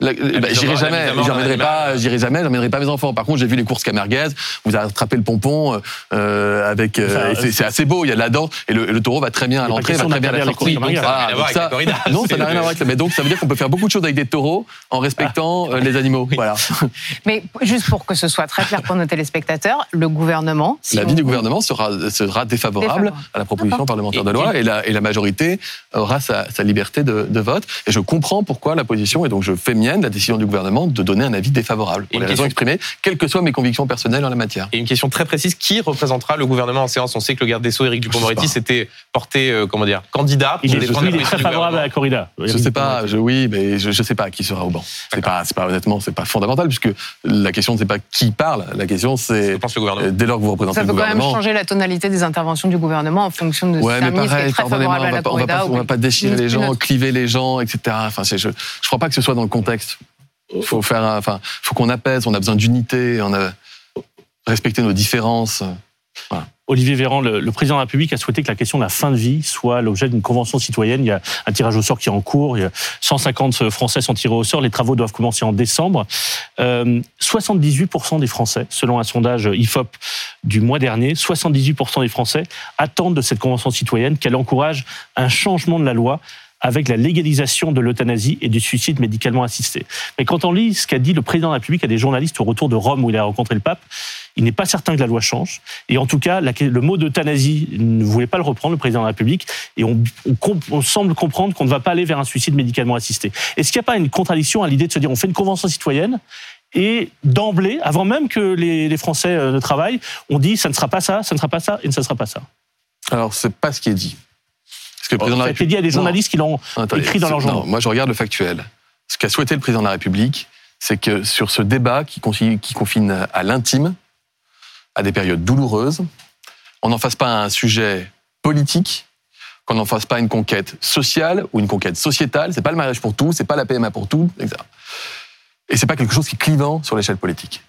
Bah, mise j'irai jamais, j'emmènerai pas, j'irai jamais, j'emmènerai pas mes enfants. Par contre, j'ai vu les courses Camerguez, vous avez attrapé le pompon euh, avec, euh, Ça, et c'est assez beau, il y a de la danse et le, le taureau va très bien à l'entrée, va très bien à la sortie. donc ça n'a rien à voir avec ça- la corrida. non, ça n'a rien à voir avec ça. Mais donc, ça veut dire qu'on peut faire beaucoup de choses avec des taureaux en respectant euh, les animaux. Voilà. Mais juste pour que ce soit très clair pour nos téléspectateurs, le gouvernement. si L'avis on- du gouvernement sera, sera défavorable, Défavorable. à la proposition parlementaire Et- de loi et la, et la majorité aura sa, sa liberté de, de vote. Et je comprends pourquoi la position, et donc je fais mienne la décision du gouvernement de donner un avis défavorable pour une les raisons question- exprimées, quelles que soient mes convictions personnelles en la matière. Et une question très précise qui représentera le gouvernement en séance? On sait que le garde des Sceaux, Éric Dupond-Moretti, s'était porté, euh, comment dire, candidat. pour Il est, défendre la il est position très favorable à la gouvernement. corrida. Je sais pas, je, oui, mais je, je sais pas qui sera au banc. C'est pas, c'est pas honnêtement, c'est pas fondamental puisque la question c'est pas qui parle, la question c'est gouvernement. dès lors que vous représentez Ça le peut quand même gouvernement. changer la tonalité des interventions du gouvernement en fonction de Ouais, mais pareil, est très pardonnez-moi, favorable on à va pas, on va pas, déchirer les gens, cliver les gens, etc. Enfin, c'est- je, je crois pas que ce soit dans le contexte. Faut faire, enfin, faut qu'on apaise. On a besoin d'unité. On a respecter nos différences. Olivier Véran, le, président de la République, a souhaité que la question de la fin de vie soit l'objet d'une convention citoyenne. Il y a un tirage au sort qui est en cours. Il y a 150 Français sont tirés au sort. Les travaux doivent commencer en décembre. Euh, 78% des Français, selon un sondage IFOP du mois dernier, 78% des Français attendent de cette convention citoyenne qu'elle encourage un changement de la loi avec la légalisation de l'euthanasie et du suicide médicalement assisté. Mais quand on lit ce qu'a dit le président de la République à des journalistes au retour de Rome où il a rencontré le pape, il n'est pas certain que la loi change. Et en tout cas, le mot d'euthanasie ne voulait pas le reprendre, le président de la République. Et on, semble comprendre qu'on ne va pas aller vers un suicide médicalement assisté. Est-ce qu'il n'y a pas une contradiction à l'idée de se dire on fait une convention citoyenne et d'emblée, avant même que les, les Français euh, ne travaillent, on dit ça ne sera pas ça, ça ne sera pas ça et ça ne sera pas ça? Alors, c'est pas ce qui est dit. Que le président de la dit à des Non. journalistes qui l'ont Attendez, écrit dans leur journaux. non, moi, je regarde le factuel. Ce qu'a souhaité le président de la République, c'est que sur ce débat qui, confi- qui confine à l'intime, à des périodes douloureuses, on n'en fasse pas un sujet politique, qu'on n'en fasse pas une conquête sociale ou une conquête sociétale. C'est pas le mariage pour tous, c'est pas la PMA pour tout, etc. Et c'est pas quelque chose qui est clivant sur l'échelle politique.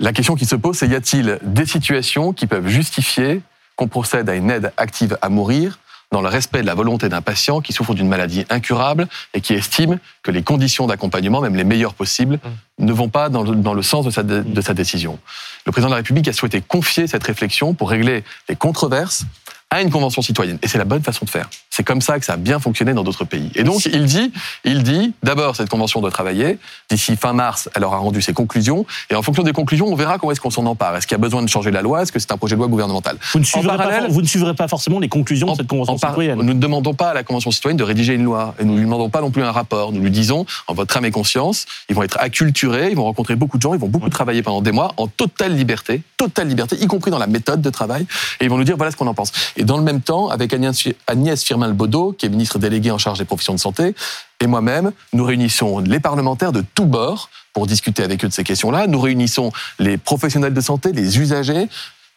La question qui se pose, c'est y a-t-il des situations qui peuvent justifier qu'on procède à une aide active à mourir dans le respect de la volonté d'un patient qui souffre d'une maladie incurable et qui estime que les conditions d'accompagnement, même les meilleures possibles, ne vont pas dans le, dans le sens de sa, de- de sa décision. Le président de la République a souhaité confier cette réflexion pour régler les controverses à une convention citoyenne. Et c'est la bonne façon de faire. C'est comme ça que ça a bien fonctionné dans d'autres pays. Et donc, il dit, il dit, d'abord, cette convention doit travailler. D'ici fin mars, elle aura rendu ses conclusions. Et en fonction des conclusions, on verra comment est-ce qu'on s'en empare. Est-ce qu'il y a besoin de changer la loi? Est-ce que c'est un projet de loi gouvernemental? Vous ne, suivrez parallèle- pas, vous ne suivrez pas forcément les conclusions de cette convention en par- citoyenne. Nous ne demandons pas à la Convention citoyenne de rédiger une loi et nous ne lui demandons pas non plus un rapport. Nous lui disons, en votre âme et conscience, ils vont être acculturés, ils vont rencontrer beaucoup de gens, ils vont beaucoup travailler pendant des mois en totale liberté, totale liberté, y compris dans la méthode de travail, et ils vont nous dire voilà ce qu'on en pense. Et dans le même temps, avec Agnès, Firmin-Lebaudot, qui est ministre déléguée en charge des professions de santé, et moi-même, nous réunissons les parlementaires de tous bords pour discuter avec eux de ces questions-là. Nous réunissons les professionnels de santé, les usagers,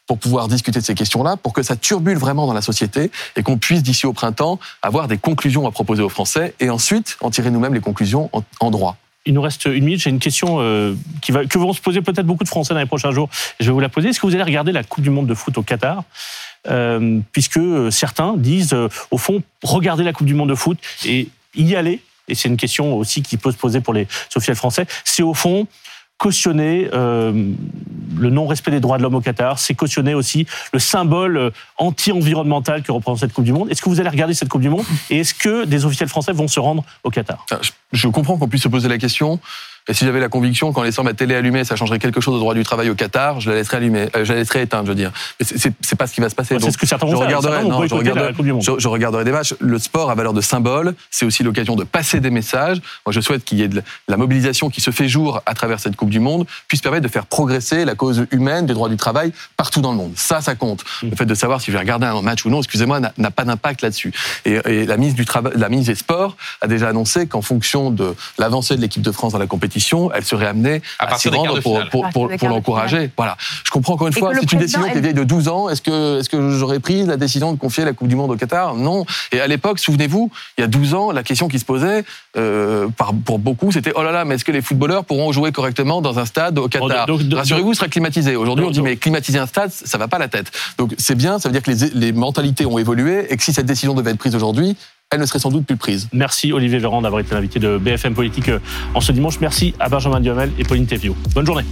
pour pouvoir discuter de ces questions-là, pour que ça turbule vraiment dans la société et qu'on puisse d'ici au printemps avoir des conclusions à proposer aux Français et ensuite en tirer nous-mêmes les conclusions en, droit. il nous reste une minute. J'ai une question euh, que vont se poser peut-être beaucoup de Français dans les prochains jours. Je vais vous la poser. Est-ce que vous allez regarder la Coupe du Monde de foot au Qatar? Euh, Puisque certains disent, euh, au fond, regarder la Coupe du Monde de foot et y aller. Et c'est une question aussi qui peut se poser pour les officiels français. C'est au fond cautionner euh, le non-respect des droits de l'homme au Qatar, c'est cautionner aussi le symbole anti-environnemental que représente cette Coupe du Monde. Est-ce que vous allez regarder cette Coupe du Monde et est-ce que des officiels français vont se rendre au Qatar? Ah, Je comprends qu'on puisse se poser la question. Et si j'avais la conviction qu'en laissant ma télé allumée, ça changerait quelque chose au droit du travail au Qatar, je la laisserais allumer, euh, je la laisserais éteindre, je veux dire. Mais c'est pas ce qui va se passer. c'est ce que certains je regarderai, non, je, regarderai, je, je, regarderai des matchs. Le sport a valeur de symbole. C'est aussi l'occasion de passer des messages. Moi, je souhaite qu'il y ait de la mobilisation qui se fait jour à travers cette Coupe du Monde puisse permettre de faire progresser la cause humaine des droits du travail partout dans le monde. Ça, ça compte. Mm. Le fait de savoir si je vais regarder un match ou non, excusez-moi, n'a pas d'impact là-dessus. Et, et, la ministre du travail, la ministre des Sports a déjà annoncé qu'en fonction de l'avancée de l'équipe de France dans la compétition, elle serait amené à, s'y rendre pour, pour, pour, pour l'encourager. Voilà. Je comprends encore une fois, c'est une décision qui est vieille de 12 ans. Est-ce que, est-ce que j'aurais pris la décision de confier la Coupe du Monde au Qatar? Non. Et à l'époque, souvenez-vous, il y a 12 ans, la question qui se posait euh, par, pour beaucoup, c'était oh là là, mais est-ce que les footballeurs pourront jouer correctement dans un stade au Qatar? Rassurez-vous, il sera climatisé. Aujourd'hui, on dit mais climatiser un stade, ça va pas la tête. Donc c'est bien, ça veut dire que les, les mentalités ont évolué et que si cette décision devait être prise aujourd'hui, elle ne serait sans doute plus prise. Merci Olivier Véran d'avoir été l'invité de BFM Politique euh, en ce dimanche. Merci à Benjamin Duhamel et Pauline Tevio. Bonne journée.